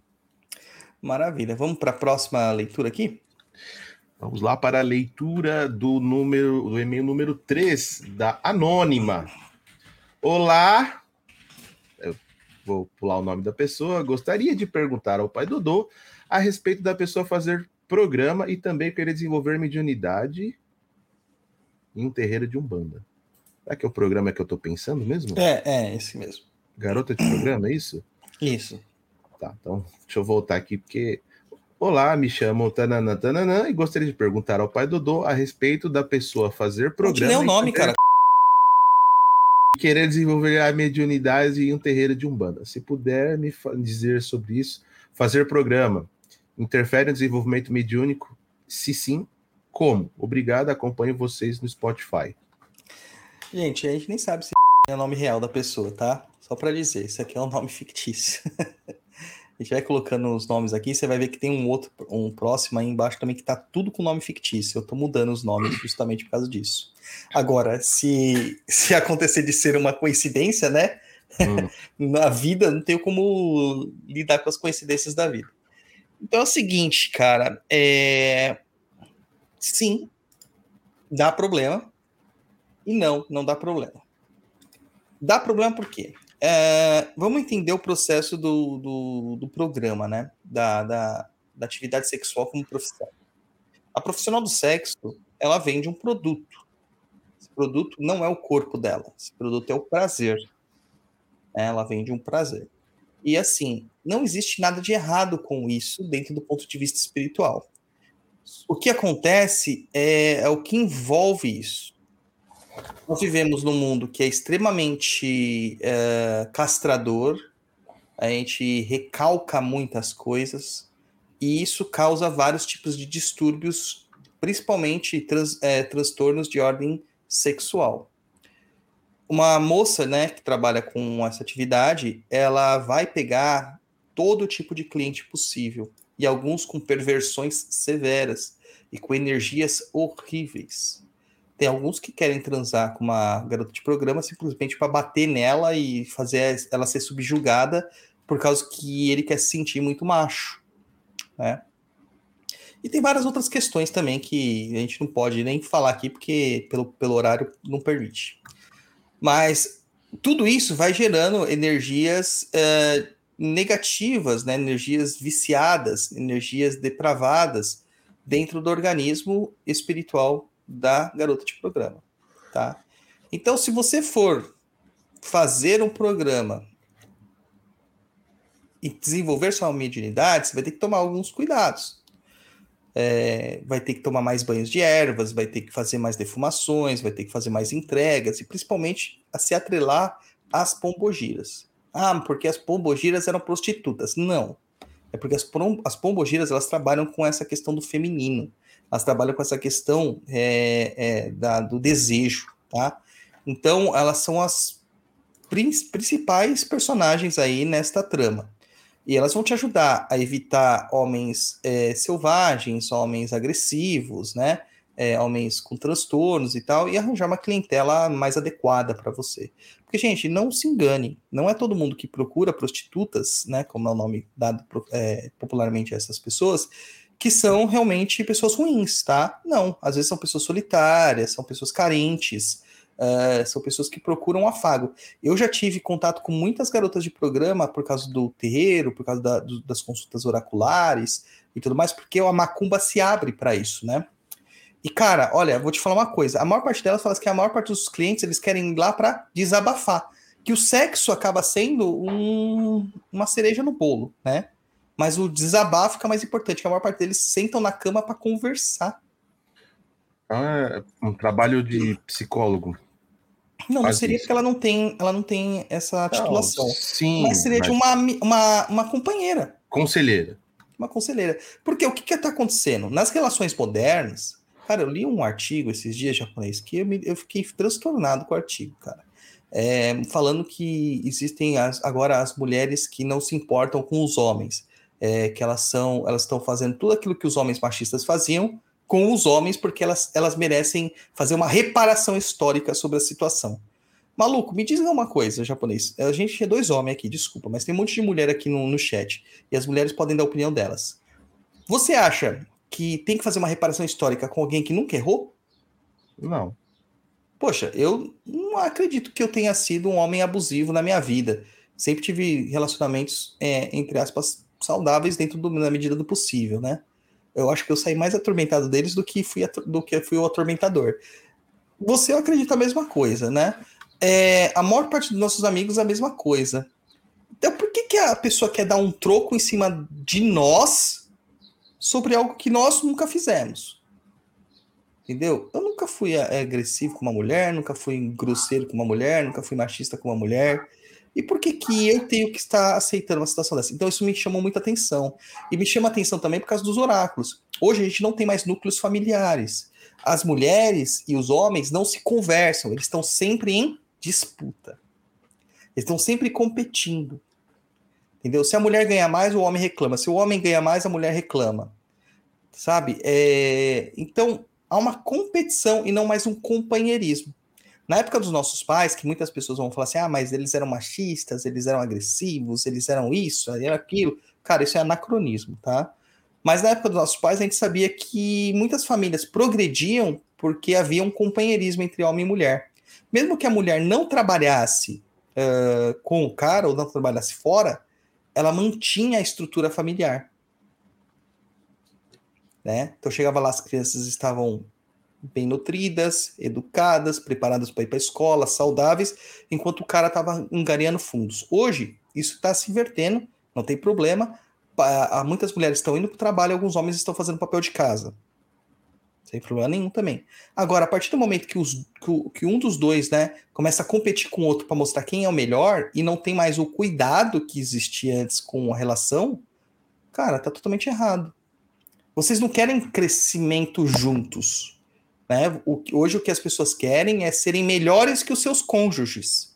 Maravilha. Vamos para a próxima leitura aqui? Vamos lá para a leitura do número do e-mail número 3 da Anônima. Olá, eu vou pular o nome da pessoa. Gostaria de perguntar ao pai Dodô a respeito da pessoa fazer programa e também querer desenvolver mediunidade em um terreiro de Umbanda. Será que é o programa que eu estou pensando mesmo? É, é, esse mesmo. Garota de programa, é isso? Isso. Tá, então deixa eu voltar aqui, porque Olá, me chamo Tananã Tananã e gostaria de perguntar ao pai Dodô a respeito da pessoa fazer programa. Não o nome, querer... cara. Querer desenvolver a mediunidade em um terreiro de Umbanda. Se puder me dizer sobre isso, fazer programa interfere no desenvolvimento mediúnico? Se sim, como? Obrigado, acompanho vocês no Spotify. Gente, a gente nem sabe se é o nome real da pessoa, tá? Só para dizer, isso aqui é um nome fictício. A gente vai colocando os nomes aqui, você vai ver que tem um outro, um próximo aí embaixo também que tá tudo com nome fictício. Eu tô mudando os nomes justamente por causa disso. Agora, se, se acontecer de ser uma coincidência, né? Hum. Na vida, não tenho como lidar com as coincidências da vida. Então é o seguinte, cara, é... sim, dá problema, e não, não dá problema. Dá problema por quê? É, vamos entender o processo do, do, do programa, né? Da, da, da, atividade sexual como profissão. A profissional do sexo, ela vende um produto. Esse produto não é o corpo dela. Esse produto é o prazer. Ela vende um prazer. E assim, não existe nada de errado com isso dentro do ponto de vista espiritual. O que acontece é, é o que envolve isso. Nós vivemos num mundo que é extremamente é, castrador, a gente recalca muitas coisas, e isso causa vários tipos de distúrbios, principalmente trans, é, transtornos de ordem sexual. Uma moça né, que trabalha com essa atividade, ela vai pegar todo tipo de cliente possível, e alguns com perversões severas e com energias horríveis. Tem alguns que querem transar com uma garota de programa simplesmente para bater nela e fazer ela ser subjugada por causa que ele quer se sentir muito macho, né? E tem várias outras questões também que a gente não pode nem falar aqui porque pelo, pelo horário não permite. Mas tudo isso vai gerando energias uh, negativas, né? energias viciadas, energias depravadas dentro do organismo espiritual da garota de programa, tá? Então, se você for fazer um programa e desenvolver sua mediunidade, você vai ter que tomar alguns cuidados. É, vai ter que tomar mais banhos de ervas, vai ter que fazer mais defumações, vai ter que fazer mais entregas e principalmente a se atrelar às pombogiras. Ah, porque as pombogiras eram prostitutas. Não. É porque as, as pombogiras elas trabalham com essa questão do feminino elas trabalham com essa questão é, é, da, do desejo, tá? Então, elas são as principais personagens aí nesta trama. E elas vão te ajudar a evitar homens é, selvagens, homens agressivos, né? É, homens com transtornos e tal, e arranjar uma clientela mais adequada para você. Porque, gente, não se engane, não é todo mundo que procura prostitutas, né? Como é o nome dado é, popularmente a essas pessoas, que são realmente pessoas ruins, tá? Não, às vezes são pessoas solitárias, são pessoas carentes, uh, são pessoas que procuram afago. Eu já tive contato com muitas garotas de programa por causa do terreiro, por causa da, do, das consultas oraculares e tudo mais, porque a macumba se abre para isso, né? E cara, olha, vou te falar uma coisa: a maior parte delas fala que a maior parte dos clientes eles querem ir lá para desabafar, que o sexo acaba sendo um, uma cereja no bolo, né? Mas o desabafo fica mais importante, que a maior parte deles sentam na cama para conversar. Ah, é um trabalho de psicólogo. Não, não seria isso. porque ela não tem, ela não tem essa titulação. Não, sim. Mas seria mas... de uma, uma, uma companheira. Conselheira. Uma conselheira. Porque o que está acontecendo? Nas relações modernas, cara, eu li um artigo esses dias japonês que eu, me, eu fiquei transtornado com o artigo, cara. É, falando que existem as, agora as mulheres que não se importam com os homens. É, que elas são, elas estão fazendo tudo aquilo que os homens machistas faziam, com os homens, porque elas, elas merecem fazer uma reparação histórica sobre a situação. Maluco, me diz uma coisa, japonês. A gente é dois homens aqui, desculpa, mas tem um monte de mulher aqui no, no chat. E as mulheres podem dar a opinião delas. Você acha que tem que fazer uma reparação histórica com alguém que nunca errou? Não. Poxa, eu não acredito que eu tenha sido um homem abusivo na minha vida. Sempre tive relacionamentos, é, entre aspas, saudáveis dentro do, da medida do possível, né? eu acho que eu saí mais atormentado deles do que fui, do que fui o atormentador. Você acredita a mesma coisa, né? É, a maior parte dos nossos amigos é a mesma coisa. Então, por que, que a pessoa quer dar um troco em cima de nós sobre algo que nós nunca fizemos? Entendeu? Eu nunca fui é, agressivo com uma mulher, nunca fui grosseiro com uma mulher, nunca fui machista com uma mulher. E por que, que eu tenho que estar aceitando uma situação dessa? Então isso me chamou muita atenção. E me chama atenção também por causa dos oráculos. Hoje a gente não tem mais núcleos familiares. As mulheres e os homens não se conversam, eles estão sempre em disputa. Eles estão sempre competindo. Entendeu? Se a mulher ganha mais, o homem reclama. Se o homem ganha mais, a mulher reclama. Sabe? É... Então, há uma competição e não mais um companheirismo. Na época dos nossos pais, que muitas pessoas vão falar assim: ah, mas eles eram machistas, eles eram agressivos, eles eram isso, era aquilo. Cara, isso é anacronismo, tá? Mas na época dos nossos pais, a gente sabia que muitas famílias progrediam porque havia um companheirismo entre homem e mulher. Mesmo que a mulher não trabalhasse uh, com o cara ou não trabalhasse fora, ela mantinha a estrutura familiar. Né? Então chegava lá, as crianças estavam bem nutridas, educadas, preparadas para ir para a escola, saudáveis, enquanto o cara estava angariando fundos. Hoje, isso está se invertendo, não tem problema. Muitas mulheres estão indo para o trabalho, alguns homens estão fazendo papel de casa. Sem problema nenhum também. Agora, a partir do momento que, os, que, um dos dois né, começa a competir com o outro para mostrar quem é o melhor e não tem mais o cuidado que existia antes com a relação, cara, tá totalmente errado. Vocês não querem crescimento juntos né? O, hoje o que as pessoas querem é serem melhores que os seus cônjuges.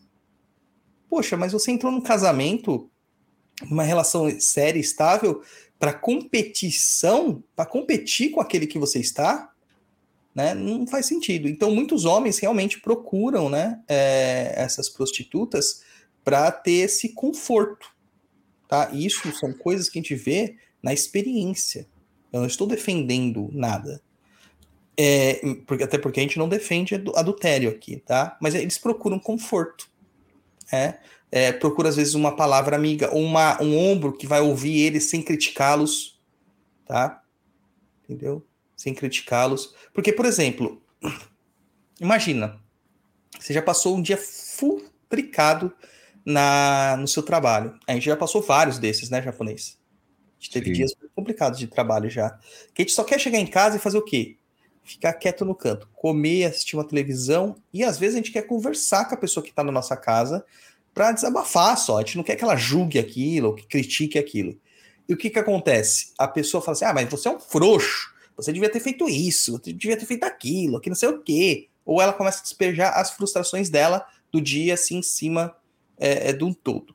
Poxa, mas você entrou num casamento, numa relação séria, estável, para competição, para competir com aquele que você está, né? Não faz sentido. Então, muitos homens realmente procuram, né? É, essas prostitutas para ter esse conforto, tá? Isso são coisas que a gente vê na experiência. Eu não estou defendendo nada. É, porque, até porque a gente não defende adultério aqui, tá? Mas eles procuram conforto. É, é, procura, às vezes, uma palavra amiga, ou uma, um ombro que vai ouvir eles sem criticá-los, tá? Entendeu? Sem criticá-los. Porque, por exemplo, imagina, você já passou um dia futricado na, no seu trabalho. A gente já passou vários desses, né, japonês? A gente teve Sim. dias complicados de trabalho já. Que a gente só quer chegar em casa e fazer o quê? Ficar quieto no canto, comer, assistir uma televisão e às vezes a gente quer conversar com a pessoa que está na nossa casa para desabafar só. A gente não quer que ela julgue aquilo que critique aquilo. E o que que acontece? A pessoa fala assim: ah, mas você é um frouxo, você devia ter feito isso, você devia ter feito aquilo, que não sei o quê. Ou ela começa a despejar as frustrações dela do dia assim em cima é, é, de um todo.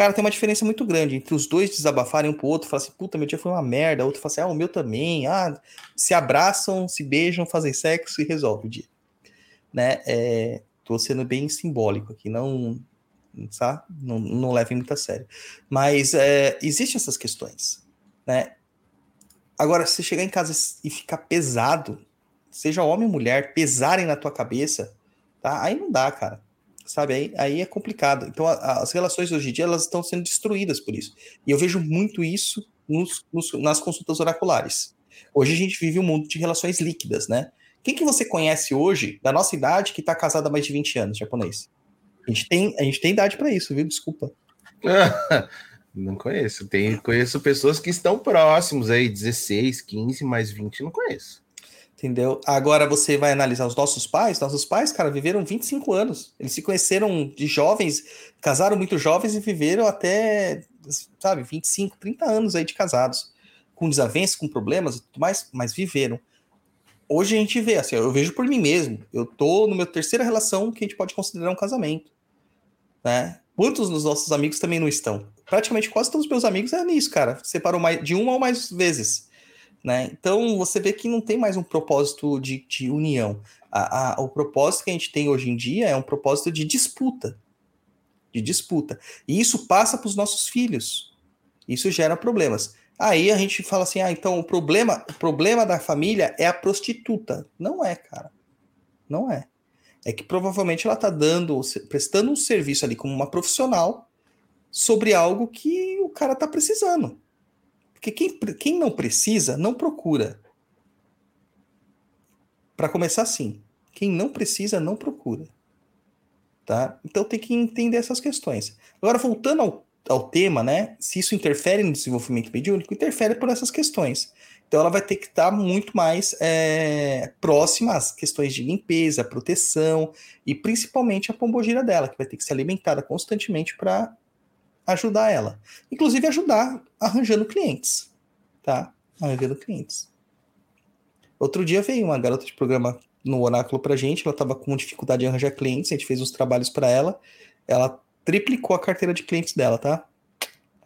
Cara, tem uma diferença muito grande entre os dois desabafarem um pro outro, falar assim, puta, meu dia foi uma merda, outro fala assim, ah, o meu também, ah, se abraçam, se beijam, fazem sexo e resolve o dia. Né? É, tô sendo bem simbólico aqui, não, tá? não, não levem muito a sério. Mas é, existem essas questões, né? Agora, se chegar em casa e ficar pesado, seja homem ou mulher, pesarem na tua cabeça, tá? Aí não dá, cara sabe? Aí, aí é complicado. Então, a, as relações hoje em dia elas estão sendo destruídas por isso. E eu vejo muito isso nos, nos, nas consultas oraculares. Hoje a gente vive um mundo de relações líquidas, né? Quem que você conhece hoje, da nossa idade, que está casado há mais de 20 anos, japonês? A gente tem, a gente tem idade para isso, viu? Desculpa. não conheço. Tem, conheço pessoas que estão próximos aí, 16, 15, mais 20, não conheço. Entendeu? Agora você vai analisar os nossos pais. Nossos pais, cara, viveram 25 anos. Eles se conheceram de jovens, casaram muito jovens e viveram até, sabe, 25, 30 anos aí de casados. Com desavenças, com problemas e tudo mais, mas viveram. Hoje a gente vê, assim, eu vejo por mim mesmo. Eu tô no meu terceira relação que a gente pode considerar um casamento. Né? Muitos dos nossos amigos também não estão. Praticamente quase todos os meus amigos é nisso, cara. Separou mais, de uma ou mais vezes. Né? Então você vê que não tem mais um propósito de, de união. A, a, o propósito que a gente tem hoje em dia é um propósito de disputa. De disputa. E isso passa para os nossos filhos. Isso gera problemas. Aí a gente fala assim: ah, então o problema, o problema da família é a prostituta. Não é, cara. Não é. É que provavelmente ela está dando, prestando um serviço ali como uma profissional sobre algo que o cara está precisando. Porque quem, quem não precisa, não procura. Para começar assim, quem não precisa, não procura. Tá? Então tem que entender essas questões. Agora, voltando ao, ao tema, né? Se isso interfere no desenvolvimento mediúnico, interfere por essas questões. Então ela vai ter que estar muito mais é, próxima às questões de limpeza, proteção e principalmente a pombogira dela, que vai ter que ser alimentada constantemente para ajudar ela. Inclusive ajudar arranjando clientes, tá? Arranjando clientes. Outro dia veio uma garota de programa no Oráculo pra gente, ela tava com dificuldade de arranjar clientes, a gente fez uns trabalhos para ela, ela triplicou a carteira de clientes dela, tá?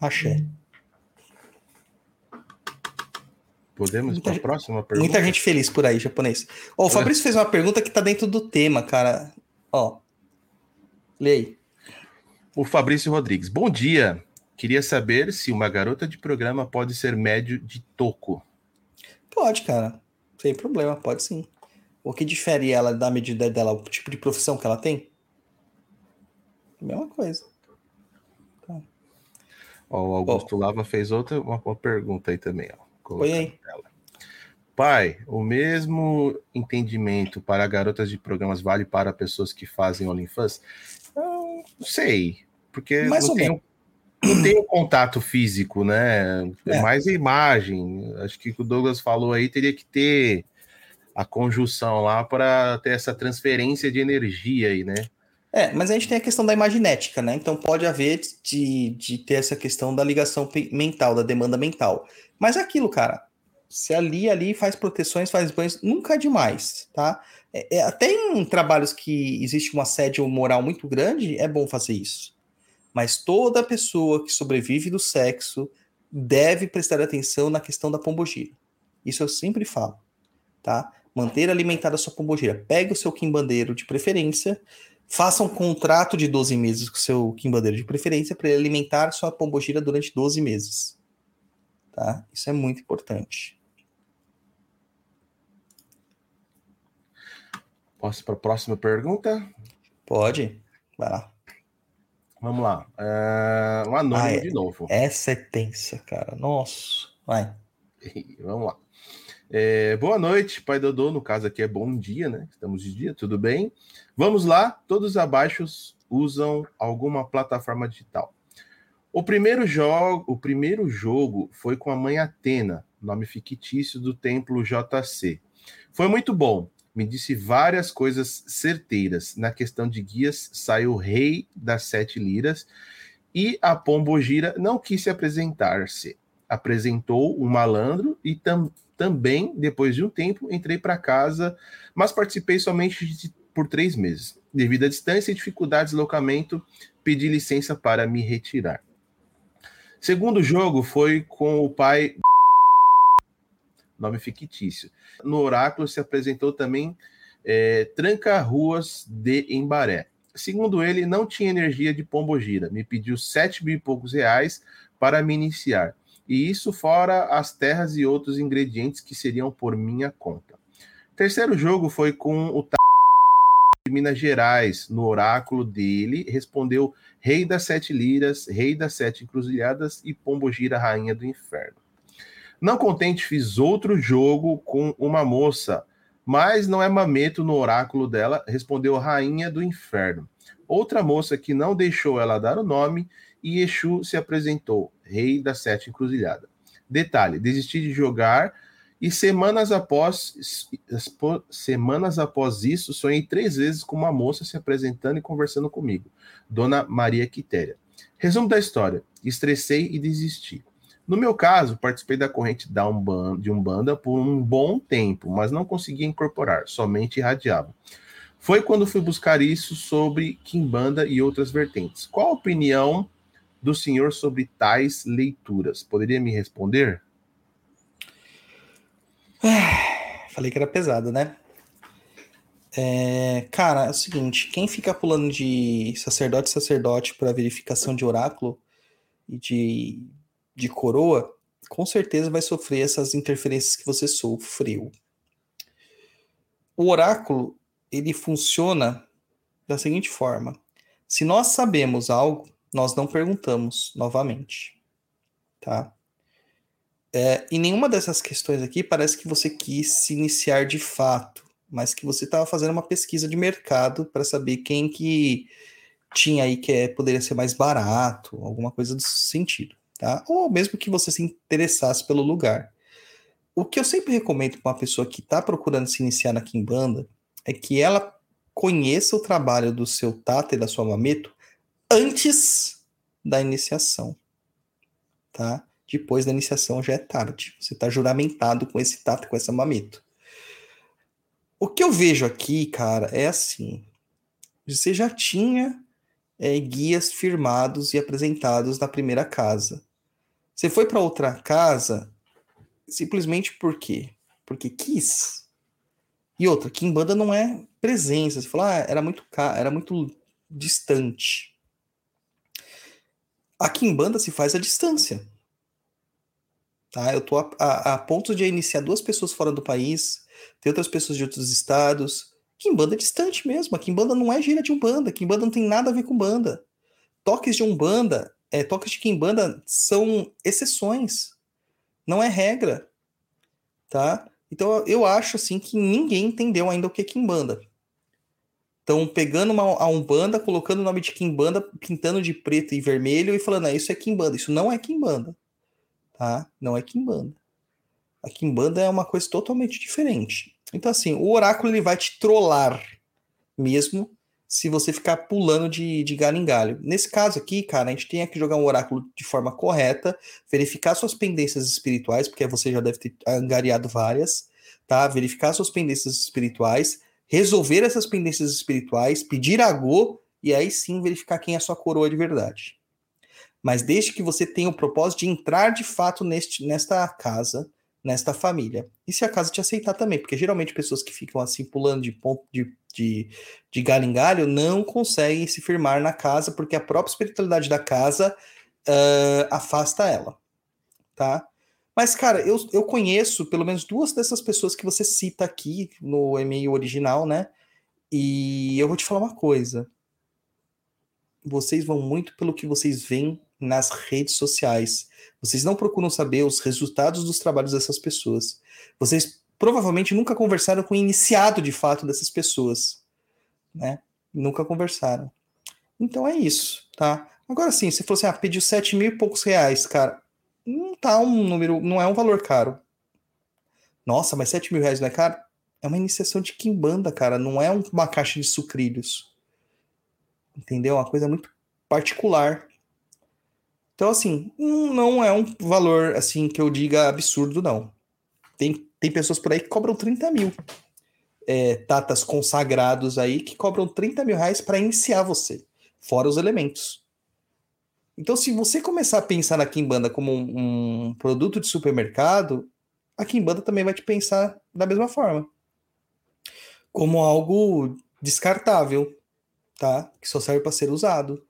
Axé. Podemos para a próxima pergunta? Muita gente feliz por aí, japonês. Oh, o Fabrício fez uma pergunta que tá dentro do tema, cara. Ó. Leia o Fabrício Rodrigues. Bom dia. Queria saber se uma garota de programa pode ser médio de toco. Pode, cara. Sem problema, pode sim. O que difere ela da medida dela, o tipo de profissão que ela tem? Mesma coisa. Tá. Ó, o Augusto oh. Lava fez outra uma, uma, pergunta aí também. Ó, Foi aí. Pai, o mesmo entendimento para garotas de programas vale para pessoas que fazem OnlyFans? Não sei, porque Mais não tenho, não tenho contato físico, né? É, mais a imagem. Acho que o Douglas falou aí teria que ter a conjunção lá para ter essa transferência de energia aí, né? É, mas a gente tem a questão da imaginética, né? Então pode haver de, de ter essa questão da ligação mental, da demanda mental. Mas é aquilo, cara, se ali, ali faz proteções, faz banhos, nunca é demais, tá? É, é, até em trabalhos que existe um assédio moral muito grande, é bom fazer isso. Mas toda pessoa que sobrevive do sexo deve prestar atenção na questão da pombogira. Isso eu sempre falo, tá? Manter alimentada a sua pombogira. Pegue o seu quimbandeiro de preferência, faça um contrato de 12 meses com o seu quimbandeiro de preferência para ele alimentar sua pombogira durante 12 meses. Tá? Isso é muito importante. Posso para a próxima pergunta? Pode. Vai lá. Vamos lá. É... Um anônimo de novo. Essa é tensa, cara. Nossa. Vai. Vamos lá. É, boa noite, Pai Dodô. No caso aqui é bom dia, né? Estamos de dia, tudo bem? Vamos lá. Todos abaixo usam alguma plataforma digital. O primeiro jogo, o primeiro jogo foi com a mãe Atena, nome fictício do templo JC. Foi muito bom me disse várias coisas certeiras. Na questão de guias, sai o rei das sete liras e a Pombogira não quis se apresentar-se. Apresentou um malandro e tam, também, depois de um tempo, entrei para casa, mas participei somente de, por três meses. Devido à distância e dificuldade de deslocamento, pedi licença para me retirar. Segundo jogo foi com o pai nome fictício. No oráculo se apresentou também é, Tranca-Ruas de Embaré. Segundo ele, não tinha energia de pombogira. Me pediu sete mil e poucos reais para me iniciar. E isso fora as terras e outros ingredientes que seriam por minha conta. Terceiro jogo foi com o de Minas Gerais. No oráculo dele, respondeu Rei das Sete Liras, Rei das Sete Encruzilhadas e Pombogira, Rainha do Inferno. Não contente, fiz outro jogo com uma moça, mas não é mameto no oráculo dela, respondeu Rainha do Inferno. Outra moça que não deixou ela dar o nome e Exu se apresentou, Rei da Sete Encruzilhada. Detalhe: desisti de jogar E semanas após, semanas após isso, sonhei três vezes com uma moça se apresentando e conversando comigo, Dona Maria Quitéria. Resumo da história: estressei e desisti. No meu caso, participei da corrente da Umbanda, de Umbanda por um bom tempo, mas não conseguia incorporar, somente irradiava. Foi quando fui buscar isso sobre Kimbanda e outras vertentes. Qual a opinião do senhor sobre tais leituras? Poderia me responder? Falei que era pesado, né? É, cara, é o seguinte: quem fica pulando de sacerdote sacerdote para verificação de oráculo e de, de coroa, com certeza vai sofrer essas interferências que você sofreu. O oráculo ele funciona da seguinte forma: se nós sabemos algo, nós não perguntamos novamente, tá? É, e nenhuma dessas questões aqui parece que você quis se iniciar de fato, mas que você estava fazendo uma pesquisa de mercado para saber quem que tinha aí que é, poderia ser mais barato, alguma coisa desse sentido, tá? Ou mesmo que você se interessasse pelo lugar. O que eu sempre recomendo para uma pessoa que está procurando se iniciar na Kimbanda é que ela conheça o trabalho do seu Tata e da sua Mameto antes da iniciação, tá? Depois da iniciação já é tarde. Você está juramentado com esse Tata e com essa Mameto. O que eu vejo aqui, cara, é assim. Você já tinha é, guias firmados e apresentados na primeira casa. Você foi para outra casa simplesmente por quê? Porque quis e outra, Kimbanda não é presença. Você fala, ah, era muito caro, era muito distante. A Kimbanda se faz à distância. Tá? Eu tô a, a, a ponto de iniciar duas pessoas fora do país, ter outras pessoas de outros estados. Kimbanda é distante mesmo. A Kimbanda não é gira de Umbanda. Kimbanda não tem nada a ver com banda. Toques de Umbanda, é, toques de Kimbanda são exceções. Não é regra. Tá? Então eu acho assim que ninguém entendeu ainda o que é Kimbanda. Então, pegando uma, a Umbanda, colocando o nome de Kimbanda, pintando de preto e vermelho e falando, ah, isso é Kimbanda. Isso não é Kimbanda. Tá? Não é Kimbanda. A Kimbanda é uma coisa totalmente diferente. Então, assim, o oráculo ele vai te trollar mesmo se você ficar pulando de, de galho em galho. Nesse caso aqui, cara, a gente tem que jogar um oráculo de forma correta, verificar suas pendências espirituais, porque você já deve ter angariado várias, tá? Verificar suas pendências espirituais, resolver essas pendências espirituais, pedir a Go, e aí sim verificar quem é sua coroa de verdade. Mas desde que você tenha o propósito de entrar de fato neste, nesta casa, nesta família. E se a casa te aceitar também, porque geralmente pessoas que ficam assim pulando de ponto de, de, de galho em galho não conseguem se firmar na casa, porque a própria espiritualidade da casa uh, afasta ela, tá? Mas, cara, eu, eu conheço pelo menos duas dessas pessoas que você cita aqui no e-mail original, né? E eu vou te falar uma coisa. Vocês vão muito pelo que vocês veem nas redes sociais. Vocês não procuram saber os resultados dos trabalhos dessas pessoas. Vocês provavelmente nunca conversaram com o iniciado de fato dessas pessoas, né? Nunca conversaram. Então é isso, tá? Agora sim, você falou assim, ah, pediu 7 mil e poucos reais, cara. Não tá um número, não é um valor caro. Nossa, mas 7 mil reais não é caro? É uma iniciação de quimbanda, cara. Não é uma caixa de sucrilhos. Entendeu? É uma coisa muito particular. Então, assim, não é um valor, assim, que eu diga absurdo, não. Tem, tem pessoas por aí que cobram 30 mil. É, tatas consagrados aí que cobram 30 mil reais para iniciar você, fora os elementos. Então, se você começar a pensar na Kimbanda como um, um produto de supermercado, a Kimbanda também vai te pensar da mesma forma. Como algo descartável, tá? Que só serve para ser usado.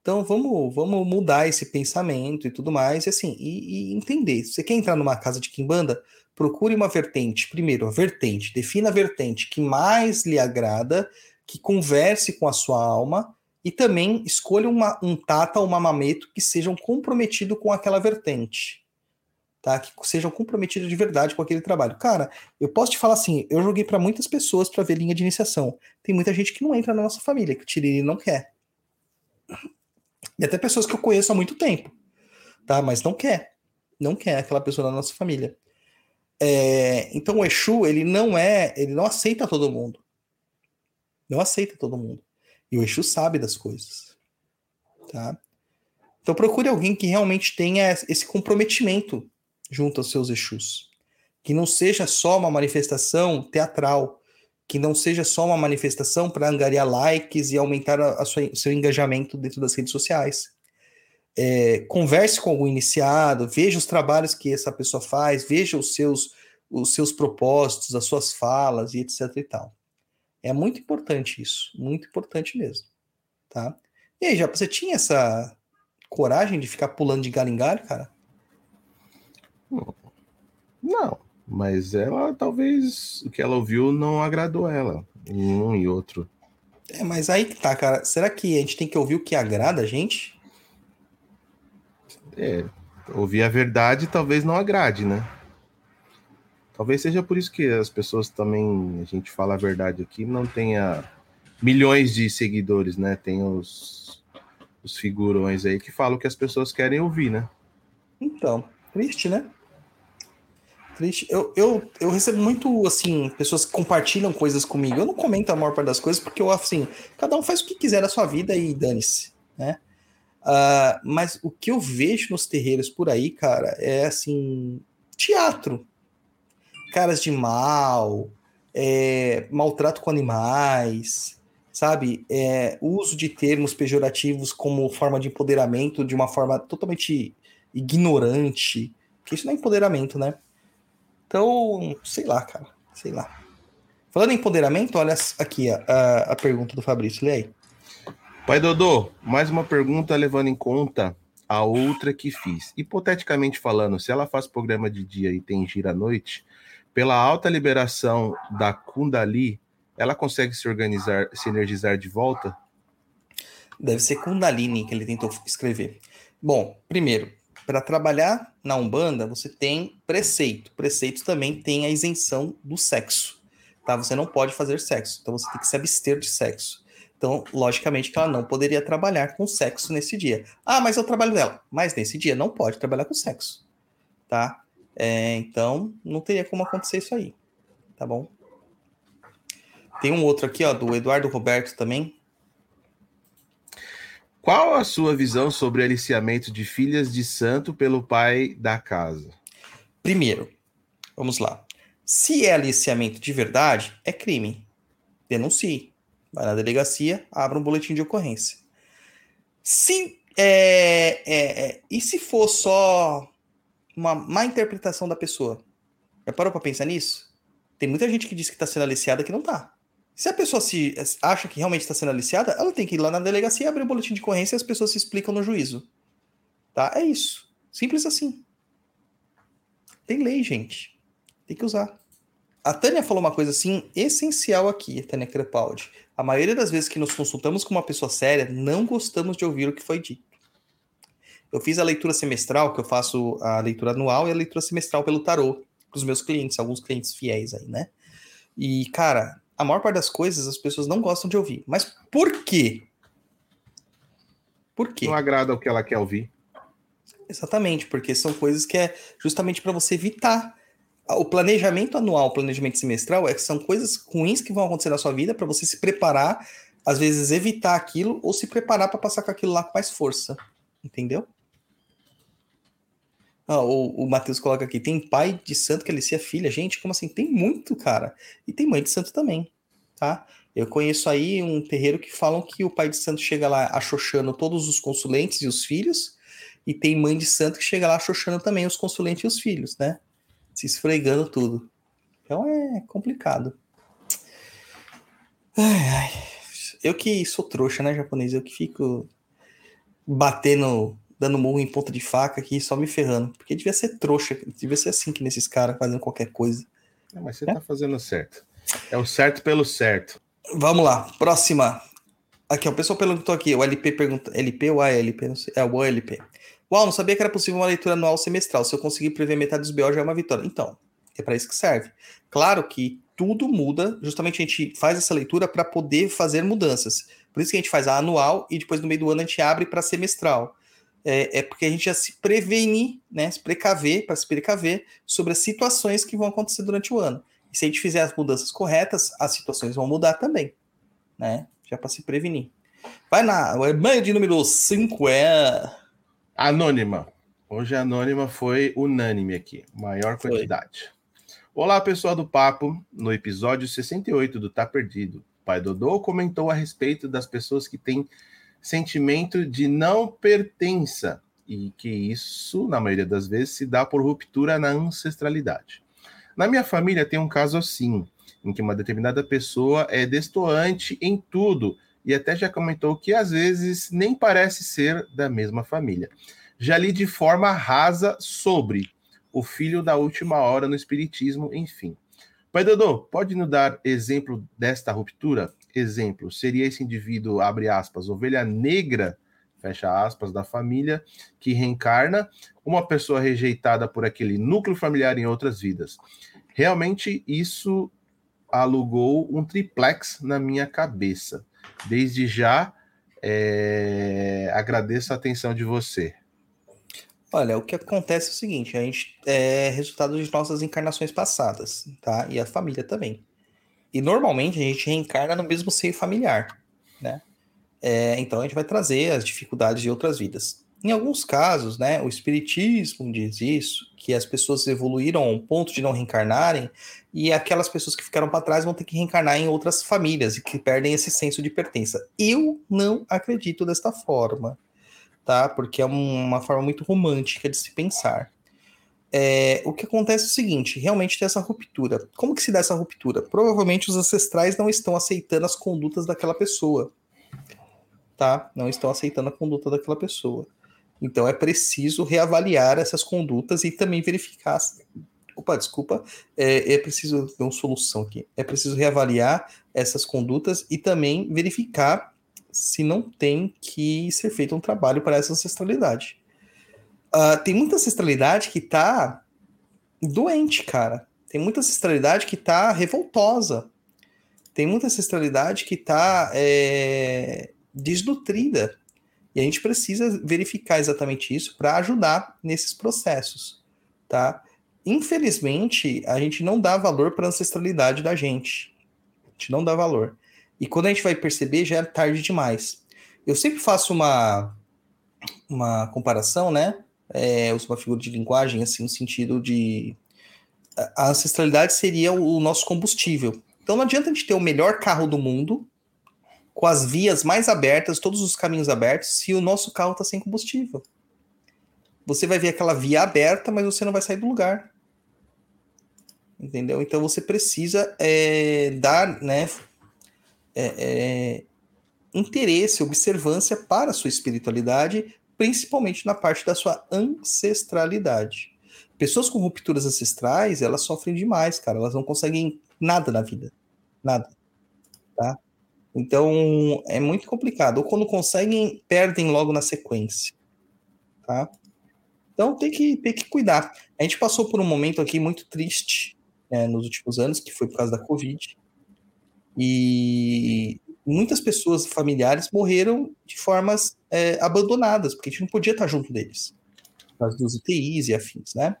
Então vamos, vamos mudar esse pensamento e tudo mais, e assim, e, e entender. Se você quer entrar numa casa de Kimbanda, procure uma vertente. Primeiro, a vertente. Defina a vertente que mais lhe agrada, que converse com a sua alma, e também escolha uma, um tata ou uma mameto que sejam comprometidos com aquela vertente. Tá? Que sejam comprometidos de verdade com aquele trabalho. Cara, eu posso te falar assim, eu joguei para muitas pessoas para ver linha de iniciação. Tem muita gente que não entra na nossa família, que o Tiriri não quer. E até pessoas que eu conheço há muito tempo, tá? Mas não quer. Não quer aquela pessoa da nossa família. É, então o Exu, ele não é, ele não aceita todo mundo. Não aceita todo mundo. E o Exu sabe das coisas. Tá? Então procure alguém que realmente tenha esse comprometimento junto aos seus Exus. Que não seja só uma manifestação teatral, que não seja só uma manifestação para angariar likes e aumentar o seu engajamento dentro das redes sociais é, converse com algum iniciado, veja os trabalhos que essa pessoa faz, veja os seus, os seus propósitos, as suas falas e etc e tal. É muito importante isso, muito importante mesmo, tá? E aí, já você tinha essa coragem de ficar pulando de galho em galho, cara? Não, mas ela talvez o que ela ouviu não agradou ela, um e outro. É, mas aí que tá, cara. Será que a gente tem que ouvir o que agrada a gente? É, ouvir a verdade talvez não agrade, né? Talvez seja por isso que as pessoas também, a gente fala a verdade aqui, não tenha milhões de seguidores, né? Tem os, os figurões aí que falam o que as pessoas querem ouvir, né? Então, triste, né? Triste. Eu, eu, eu recebo muito, assim, pessoas que compartilham coisas comigo. Eu não comento a maior parte das coisas porque eu, assim, cada um faz o que quiser da sua vida e dane-se, né? Uh, mas o que eu vejo nos terreiros por aí, cara, é assim: teatro. Caras de mal, é, maltrato com animais, sabe? É, uso de termos pejorativos como forma de empoderamento de uma forma totalmente ignorante. Porque isso não é empoderamento, né? Então, sei lá, cara, sei lá. Falando em empoderamento, olha aqui a, a, a pergunta do Fabrício, lê aí. Pai Dodô, mais uma pergunta levando em conta a outra que fiz. Hipoteticamente falando, se ela faz programa de dia e tem gira à noite, pela alta liberação da Kundali, ela consegue se organizar, se energizar de volta? Deve ser Kundalini que ele tentou escrever. Bom, primeiro, para trabalhar na Umbanda, você tem preceito. Preceito também tem a isenção do sexo. Tá? Você não pode fazer sexo, então você tem que se abster de sexo. Então, logicamente que ela não poderia trabalhar com sexo nesse dia. Ah, mas eu trabalho dela. Mas nesse dia não pode trabalhar com sexo. Tá? É, então, não teria como acontecer isso aí. Tá bom? Tem um outro aqui, ó, do Eduardo Roberto também. Qual a sua visão sobre aliciamento de filhas de santo pelo pai da casa? Primeiro, vamos lá. Se é aliciamento de verdade, é crime. Denuncie vai na delegacia, abre um boletim de ocorrência. Se é, é, é, e se for só uma má interpretação da pessoa? Já parou para pensar nisso? Tem muita gente que diz que está sendo aliciada que não está. Se a pessoa se acha que realmente está sendo aliciada, ela tem que ir lá na delegacia, abrir o boletim de ocorrência e as pessoas se explicam no juízo. Tá? É isso. Simples assim. Tem lei, gente. Tem que usar. A Tânia falou uma coisa assim essencial aqui, Tânia Crepaldi. A maioria das vezes que nos consultamos com uma pessoa séria, não gostamos de ouvir o que foi dito. Eu fiz a leitura semestral, que eu faço a leitura anual e a leitura semestral pelo tarô para os meus clientes, alguns clientes fiéis aí, né? E, cara, a maior parte das coisas as pessoas não gostam de ouvir. Mas por quê? Por quê? Não agrada o que ela quer ouvir. Exatamente, porque são coisas que é justamente para você evitar o planejamento anual, o planejamento semestral, é que são coisas ruins que vão acontecer na sua vida para você se preparar, às vezes evitar aquilo ou se preparar para passar com aquilo lá com mais força. Entendeu? Ah, o, o Matheus coloca aqui: tem pai de santo que alicia filha. Gente, como assim? Tem muito, cara. E tem mãe de santo também, tá? Eu conheço aí um terreiro que falam que o pai de santo chega lá achochando todos os consulentes e os filhos, e tem mãe de santo que chega lá achochando também os consulentes e os filhos, né? se esfregando tudo. Então é complicado. Ai, ai. Eu que sou trouxa, né, japonês? Eu que fico batendo, dando murro em ponta de faca aqui, só me ferrando. Porque devia ser trouxa, devia ser assim que nesses caras fazendo qualquer coisa. É, mas você é? tá fazendo certo. É o certo pelo certo. Vamos lá, próxima. Aqui, o pessoal perguntou aqui, o LP pergunta, LP ou ALP? Não sei, é o LP. Uau, não sabia que era possível uma leitura anual semestral. Se eu conseguir prever metade dos BO já é uma vitória. Então, é para isso que serve. Claro que tudo muda, justamente a gente faz essa leitura para poder fazer mudanças. Por isso que a gente faz a anual e depois no meio do ano a gente abre para semestral. É, é porque a gente já se prevenir, né? Se precaver, para se precaver sobre as situações que vão acontecer durante o ano. E se a gente fizer as mudanças corretas, as situações vão mudar também, né? Já para se prevenir. Vai na. O e-mail de número 5 é. Anônima. Hoje a anônima foi unânime aqui, maior quantidade. Foi. Olá, pessoal do Papo. No episódio 68 do Tá Perdido, o pai Dodô comentou a respeito das pessoas que têm sentimento de não pertença e que isso, na maioria das vezes, se dá por ruptura na ancestralidade. Na minha família tem um caso assim, em que uma determinada pessoa é destoante em tudo e até já comentou que às vezes nem parece ser da mesma família já li de forma rasa sobre o filho da última hora no Espiritismo, enfim. Pai Dodô, pode nos dar exemplo desta ruptura? Exemplo, seria esse indivíduo, abre aspas, ovelha negra, fecha aspas, da família, que reencarna, uma pessoa rejeitada por aquele núcleo familiar em outras vidas. Realmente isso alugou um triplex na minha cabeça. Desde já, é, agradeço a atenção de você. Olha, o que acontece é o seguinte, a gente é resultado de nossas encarnações passadas, tá? E a família também. E normalmente a gente reencarna no mesmo seio familiar, né? É, então a gente vai trazer as dificuldades de outras vidas. Em alguns casos, né, o espiritismo diz isso, que as pessoas evoluíram a um ponto de não reencarnarem e aquelas pessoas que ficaram para trás vão ter que reencarnar em outras famílias e que perdem esse senso de pertença. Eu não acredito desta forma tá? Porque é uma forma muito romântica de se pensar. É, o que acontece é o seguinte, realmente tem essa ruptura. Como que se dá essa ruptura? Provavelmente os ancestrais não estão aceitando as condutas daquela pessoa, tá? Não estão aceitando a conduta daquela pessoa. Então é preciso reavaliar essas condutas e também verificar. Opa, desculpa. É, é preciso ter uma solução aqui. É preciso reavaliar essas condutas e também verificar se não tem que ser feito um trabalho para essa ancestralidade. Uh, tem muita ancestralidade que tá doente, cara. Tem muita ancestralidade que tá revoltosa. Tem muita ancestralidade que tá é, desnutrida. E a gente precisa verificar exatamente isso para ajudar nesses processos, tá? Infelizmente, a gente não dá valor para a ancestralidade da gente. A gente não dá valor. E quando a gente vai perceber, já é tarde demais. Eu sempre faço uma, uma comparação, né? É, uma figura de linguagem, assim, no sentido de. A ancestralidade seria o nosso combustível. Então não adianta a gente ter o melhor carro do mundo, com as vias mais abertas, todos os caminhos abertos, se o nosso carro está sem combustível. Você vai ver aquela via aberta, mas você não vai sair do lugar. Entendeu? Então você precisa é, dar, né, é, é, interesse, observância para a sua espiritualidade, principalmente na parte da sua ancestralidade. Pessoas com rupturas ancestrais, elas sofrem demais, cara. Elas não conseguem nada na vida. Nada. Tá? Então, é muito complicado. Ou quando conseguem, perdem logo na sequência. Tá? Então, tem que, tem que cuidar. A gente passou por um momento aqui muito triste né, nos últimos anos, que foi por causa da Covid. E muitas pessoas familiares morreram de formas é, abandonadas, porque a gente não podia estar junto deles, nas dos UTIs e afins, né?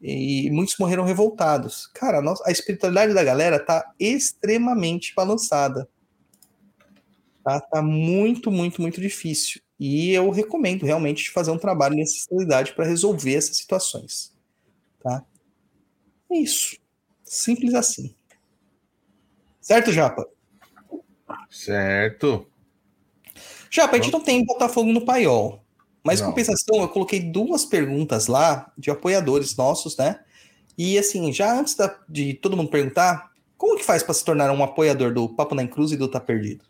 E muitos morreram revoltados. Cara, a, nossa, a espiritualidade da galera tá extremamente balançada. Tá, tá muito, muito, muito difícil. E eu recomendo realmente fazer um trabalho nessa espiritualidade para resolver essas situações. Tá? É isso. Simples assim. Certo, Japa? Certo. Japa, a gente não tem Botafogo no paiol. Mas, em compensação, eu coloquei duas perguntas lá de apoiadores nossos, né? E, assim, já antes da, de todo mundo perguntar, como que faz para se tornar um apoiador do Papo na Cruz e do Tá Perdido?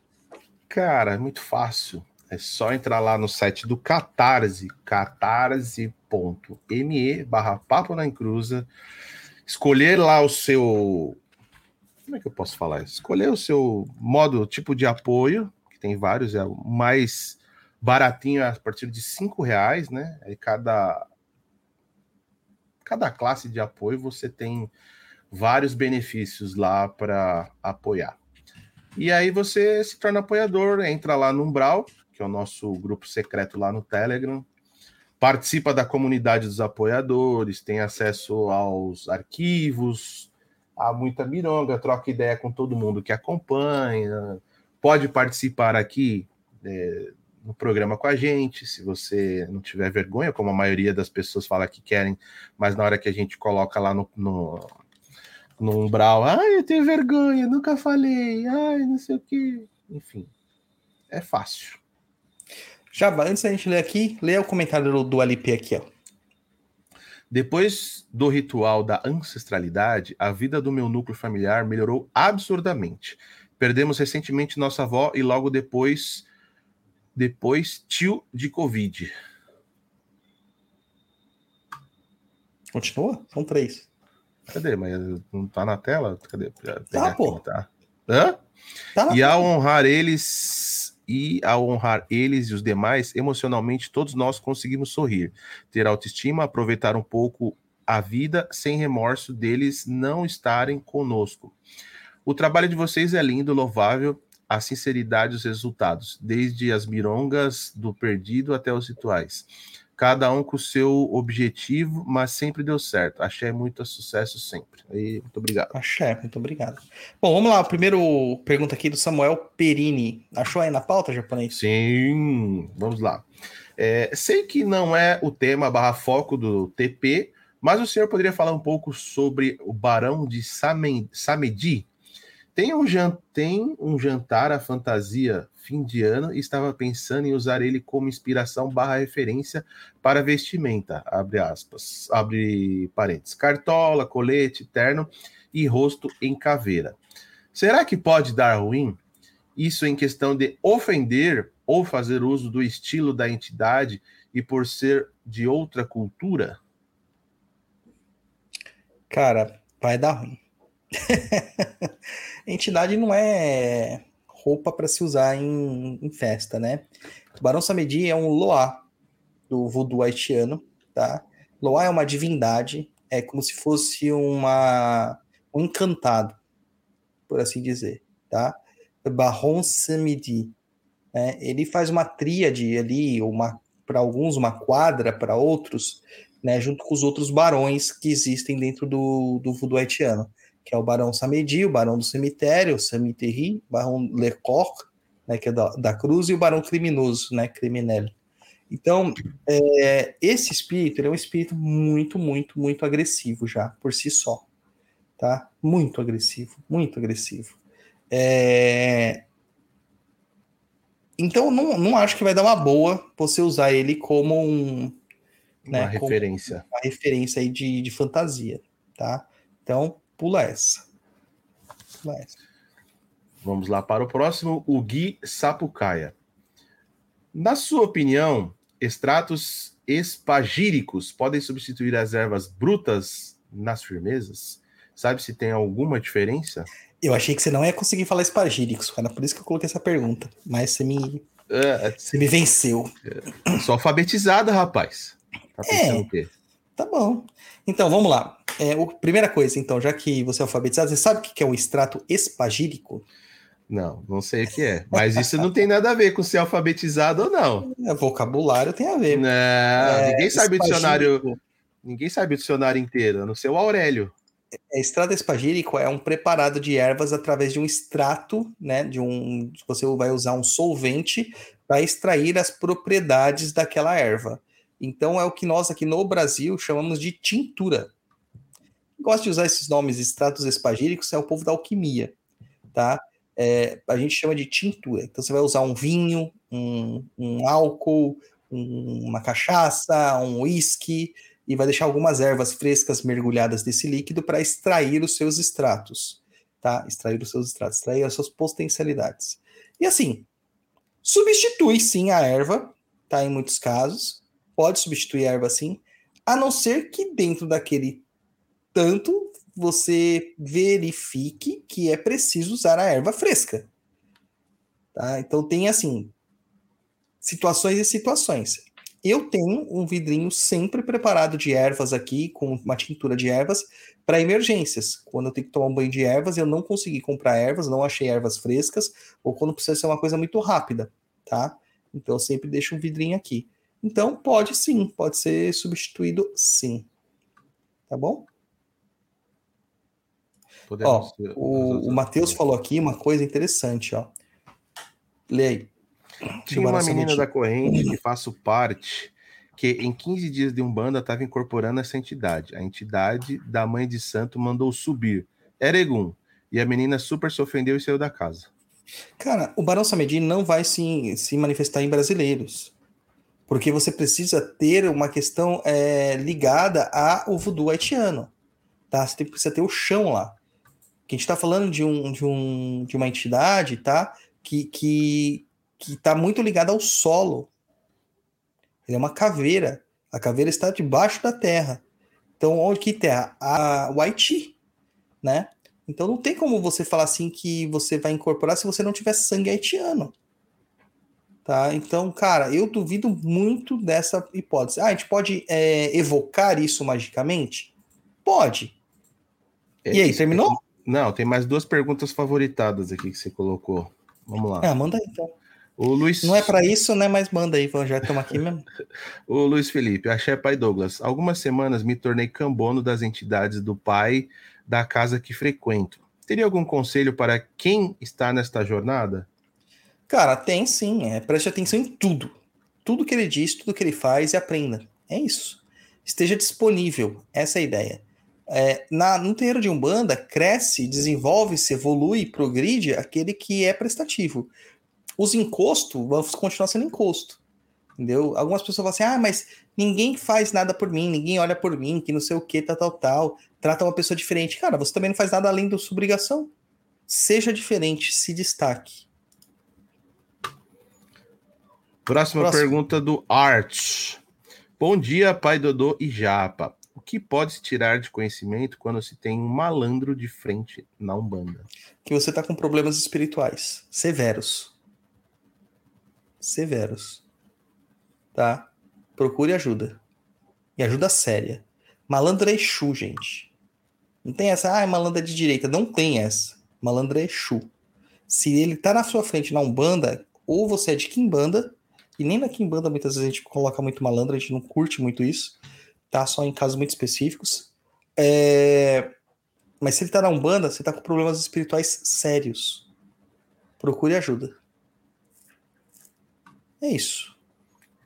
Cara, é muito fácil. É só entrar lá no site do Catarse, catarse.me barra Papo na Encruza, escolher lá o seu como é que eu posso falar? Escolher o seu modo, tipo de apoio, que tem vários, é o mais baratinho a partir de cinco reais, né? Aí cada cada classe de apoio você tem vários benefícios lá para apoiar. E aí você se torna apoiador, entra lá no Umbral, que é o nosso grupo secreto lá no Telegram. participa da comunidade dos apoiadores, tem acesso aos arquivos, há muita mironga, troca ideia com todo mundo que acompanha, pode participar aqui é, no programa com a gente, se você não tiver vergonha, como a maioria das pessoas fala que querem, mas na hora que a gente coloca lá no, no, no umbral, ai, eu tenho vergonha, nunca falei, ai, não sei o que, enfim, é fácil. Já, antes da gente ler aqui, lê o comentário do, do Alipe aqui, ó. Depois do ritual da ancestralidade, a vida do meu núcleo familiar melhorou absurdamente. Perdemos recentemente nossa avó e logo depois, depois tio de Covid. Continua? São três. Cadê? Mas não tá na tela? Cadê? Tá, pô. Aqui, tá. Hã? Tá e ao honrar eles e ao honrar eles e os demais, emocionalmente todos nós conseguimos sorrir, ter autoestima, aproveitar um pouco a vida sem remorso deles não estarem conosco. O trabalho de vocês é lindo, louvável, a sinceridade dos resultados, desde as mirongas do perdido até os rituais cada um com o seu objetivo, mas sempre deu certo. Axé muito sucesso sempre. E muito obrigado. Axé, muito obrigado. Bom, vamos lá. Primeiro pergunta aqui do Samuel Perini. Achou aí na pauta, japonês? Sim, vamos lá. É, sei que não é o tema barra foco do TP, mas o senhor poderia falar um pouco sobre o Barão de Samedi? Tem um, tem um jantar à fantasia fim de ano e estava pensando em usar ele como inspiração barra referência para vestimenta, abre aspas, abre parênteses, cartola, colete, terno e rosto em caveira. Será que pode dar ruim? Isso em questão de ofender ou fazer uso do estilo da entidade e por ser de outra cultura? Cara, vai dar ruim. Entidade não é roupa para se usar em, em, festa, né? O Barão Samedi é um Loa do voodoo haitiano, tá? Loa é uma divindade, é como se fosse uma um encantado, por assim dizer, tá? Baron Samedi, né? Ele faz uma tríade ali, uma para alguns uma quadra, para outros, né? Junto com os outros barões que existem dentro do, do voodoo haitiano que é o Barão Samedi, o Barão do Cemitério, o Cemiterri, o Barão Lecoq, né, que é da, da Cruz, e o Barão Criminoso, né, Criminelli. Então, é, esse espírito é um espírito muito, muito, muito agressivo já, por si só. Tá? Muito agressivo, muito agressivo. É... Então, não, não acho que vai dar uma boa você usar ele como um. Né, uma referência. Uma referência aí de, de fantasia, tá? Então, Pula essa. Pula essa. Vamos lá para o próximo, o Gui Sapucaia. Na sua opinião, extratos espagíricos podem substituir as ervas brutas nas firmezas? Sabe se tem alguma diferença? Eu achei que você não ia conseguir falar espagíricos, cara. Por isso que eu coloquei essa pergunta. Mas você me, é, você me venceu. É, sou alfabetizada, rapaz. Tá pensando é, o quê? Tá bom. Então, vamos lá. É, o, primeira coisa, então, já que você é alfabetizado, você sabe o que é um extrato espagírico? Não, não sei o que é. Mas isso não tem nada a ver com ser alfabetizado ou não. É, vocabulário tem a ver. Não, é, ninguém sabe o dicionário. Ninguém sabe o dicionário inteiro, a não ser o Aurélio. É, extrato espagírico é um preparado de ervas através de um extrato, né? De um. Você vai usar um solvente para extrair as propriedades daquela erva. Então é o que nós aqui no Brasil chamamos de tintura. Gosta de usar esses nomes extratos espagíricos é o povo da alquimia, tá? É, a gente chama de tintura. Então você vai usar um vinho, um, um álcool, um, uma cachaça, um uísque e vai deixar algumas ervas frescas mergulhadas nesse líquido para extrair os seus extratos, tá? Extrair os seus extratos, extrair as suas potencialidades. E assim, substitui sim a erva, tá? Em muitos casos, pode substituir a erva sim, a não ser que dentro daquele tanto você verifique que é preciso usar a erva fresca. Tá? Então tem assim situações e situações. Eu tenho um vidrinho sempre preparado de ervas aqui, com uma tintura de ervas, para emergências. Quando eu tenho que tomar um banho de ervas, eu não consegui comprar ervas, não achei ervas frescas, ou quando precisa ser uma coisa muito rápida, tá? Então eu sempre deixo um vidrinho aqui. Então, pode sim, pode ser substituído sim. Tá bom? Podemos ó, o, o Matheus falou aqui uma coisa interessante, ó. Lê aí. Tinha uma menina da corrente que faço parte, que em 15 dias de Umbanda estava incorporando essa entidade. A entidade da mãe de santo mandou subir. Era Egum. E a menina super se ofendeu e saiu da casa. Cara, o Barão Samedi não vai se, se manifestar em brasileiros. Porque você precisa ter uma questão é, ligada ao voodoo haitiano. Tá? Você precisa ter o chão lá. Que a gente está falando de, um, de, um, de uma entidade, tá? Que, que, que está muito ligada ao solo. Ele é uma caveira. A caveira está debaixo da terra. Então, onde que terra? A, o Haiti, né? Então não tem como você falar assim que você vai incorporar se você não tiver sangue haitiano. Tá? Então, cara, eu duvido muito dessa hipótese. Ah, a gente pode é, evocar isso magicamente? Pode. É, e aí, terminou? Não, tem mais duas perguntas favoritadas aqui que você colocou. Vamos lá. Ah, manda aí então. O Luiz... Não é para isso, né? Mas manda aí, já estamos aqui mesmo. o Luiz Felipe, achei pai Douglas. Algumas semanas me tornei cambono das entidades do pai da casa que frequento. Teria algum conselho para quem está nesta jornada? Cara, tem sim. É, preste atenção em tudo. Tudo que ele diz, tudo que ele faz e aprenda. É isso. Esteja disponível. Essa é a ideia. É, na, no terreiro de Umbanda, cresce, desenvolve-se, evolui, progride aquele que é prestativo os encostos vão continuar sendo encosto. Entendeu? Algumas pessoas falam assim: ah, mas ninguém faz nada por mim, ninguém olha por mim, que não sei o que, tal, tal, tal. Trata uma pessoa diferente. Cara, você também não faz nada além da sua obrigação. Seja diferente, se destaque. Próxima Próximo. pergunta do Art. Bom dia, pai Dodô e Japa. O que pode se tirar de conhecimento quando se tem um malandro de frente na Umbanda? Que você está com problemas espirituais severos severos. Tá? Procure ajuda. E ajuda séria. Malandro é Exu, gente. Não tem essa, ah, malandro é de direita. Não tem essa. Malandro é Exu. Se ele tá na sua frente na Umbanda, ou você é de Kimbanda, e nem na Kimbanda muitas vezes a gente coloca muito malandro, a gente não curte muito isso, tá? Só em casos muito específicos. É... Mas se ele tá na Umbanda, você tá com problemas espirituais sérios. Procure ajuda. É isso.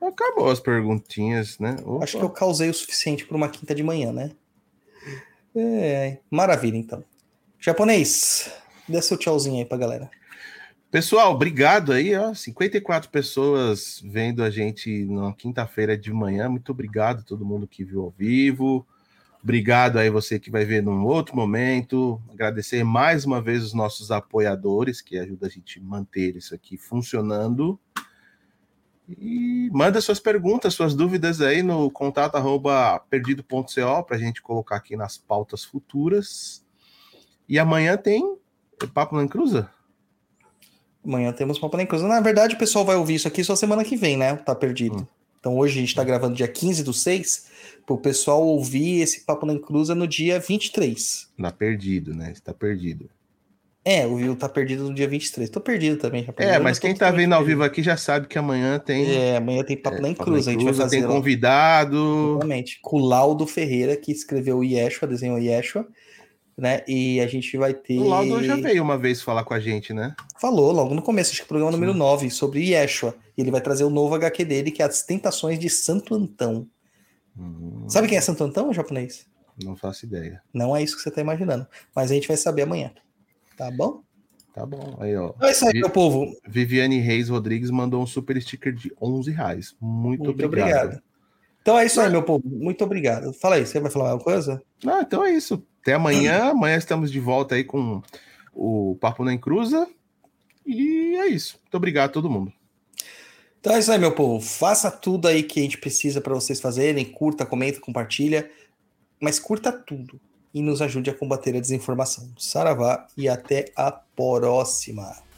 Acabou as perguntinhas, né? Opa. Acho que eu causei o suficiente para uma quinta de manhã, né? É, maravilha, então. Japonês, dê seu tchauzinho aí pra galera. Pessoal, obrigado aí, ó. 54 pessoas vendo a gente na quinta-feira de manhã. Muito obrigado a todo mundo que viu ao vivo. Obrigado aí você que vai ver num outro momento. Agradecer mais uma vez os nossos apoiadores que ajudam a gente a manter isso aqui funcionando. E manda suas perguntas, suas dúvidas aí no contato perdido.co para a gente colocar aqui nas pautas futuras. E amanhã tem Papo na Encruza? Amanhã temos Papo na Encruza. Na verdade, o pessoal vai ouvir isso aqui só semana que vem, né? Tá perdido. Hum. Então hoje a gente está gravando dia 15 do 6, para o pessoal ouvir esse Papo na Encruza no dia 23. Tá perdido, né? Está perdido. É, o Will tá perdido no dia 23. Tô perdido também. Já é, mas quem tá vendo ao vivo aqui já sabe que amanhã tem. É, amanhã tem Papo é, na Cruz. A gente vai fazer. Tem convidado. Exatamente. Com o Laudo Ferreira, que escreveu o Yeshua, desenhou o Yeshua. Né? E a gente vai ter. O Laudo já veio uma vez falar com a gente, né? Falou logo no começo, acho que o programa número 9, sobre Yeshua. E ele vai trazer o novo HQ dele, que é As Tentações de Santo Antão. Hum. Sabe quem é Santo Antão, japonês? Não faço ideia. Não é isso que você tá imaginando. Mas a gente vai saber amanhã. Tá bom? Tá bom. Aí, ó. É isso aí, meu povo. Viviane Reis Rodrigues mandou um super sticker de 11 reais. Muito, Muito obrigado. obrigado. Então é isso aí, meu povo. Muito obrigado. Fala aí, você vai falar alguma coisa? Não, então é isso. Até amanhã. amanhã estamos de volta aí com o Papo na Encruza. E é isso. Muito obrigado a todo mundo. Então é isso aí, meu povo. Faça tudo aí que a gente precisa para vocês fazerem. Curta, comenta, compartilha. Mas curta tudo e nos ajude a combater a desinformação. Saravá e até a próxima!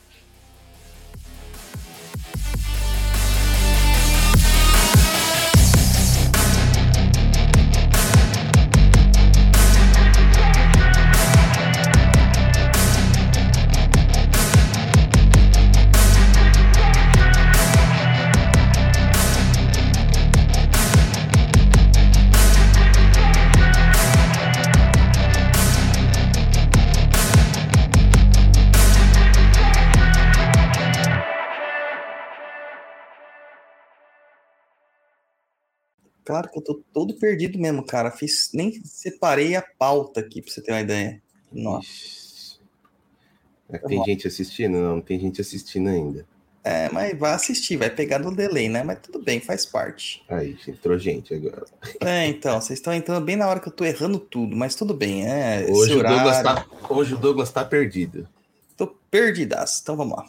Claro que eu tô todo perdido mesmo, cara. Fiz, nem separei a pauta aqui pra você ter uma ideia. Nossa. É tem gente assistindo? Não, não tem gente assistindo ainda. É, mas vai assistir, vai pegar no delay, né? Mas tudo bem, faz parte. Aí, entrou gente agora. É, então, vocês estão entrando bem na hora que eu tô errando tudo, mas tudo bem, é. Hoje o, Douglas tá, hoje o Douglas tá perdido. Tô perdidaço. Então vamos lá.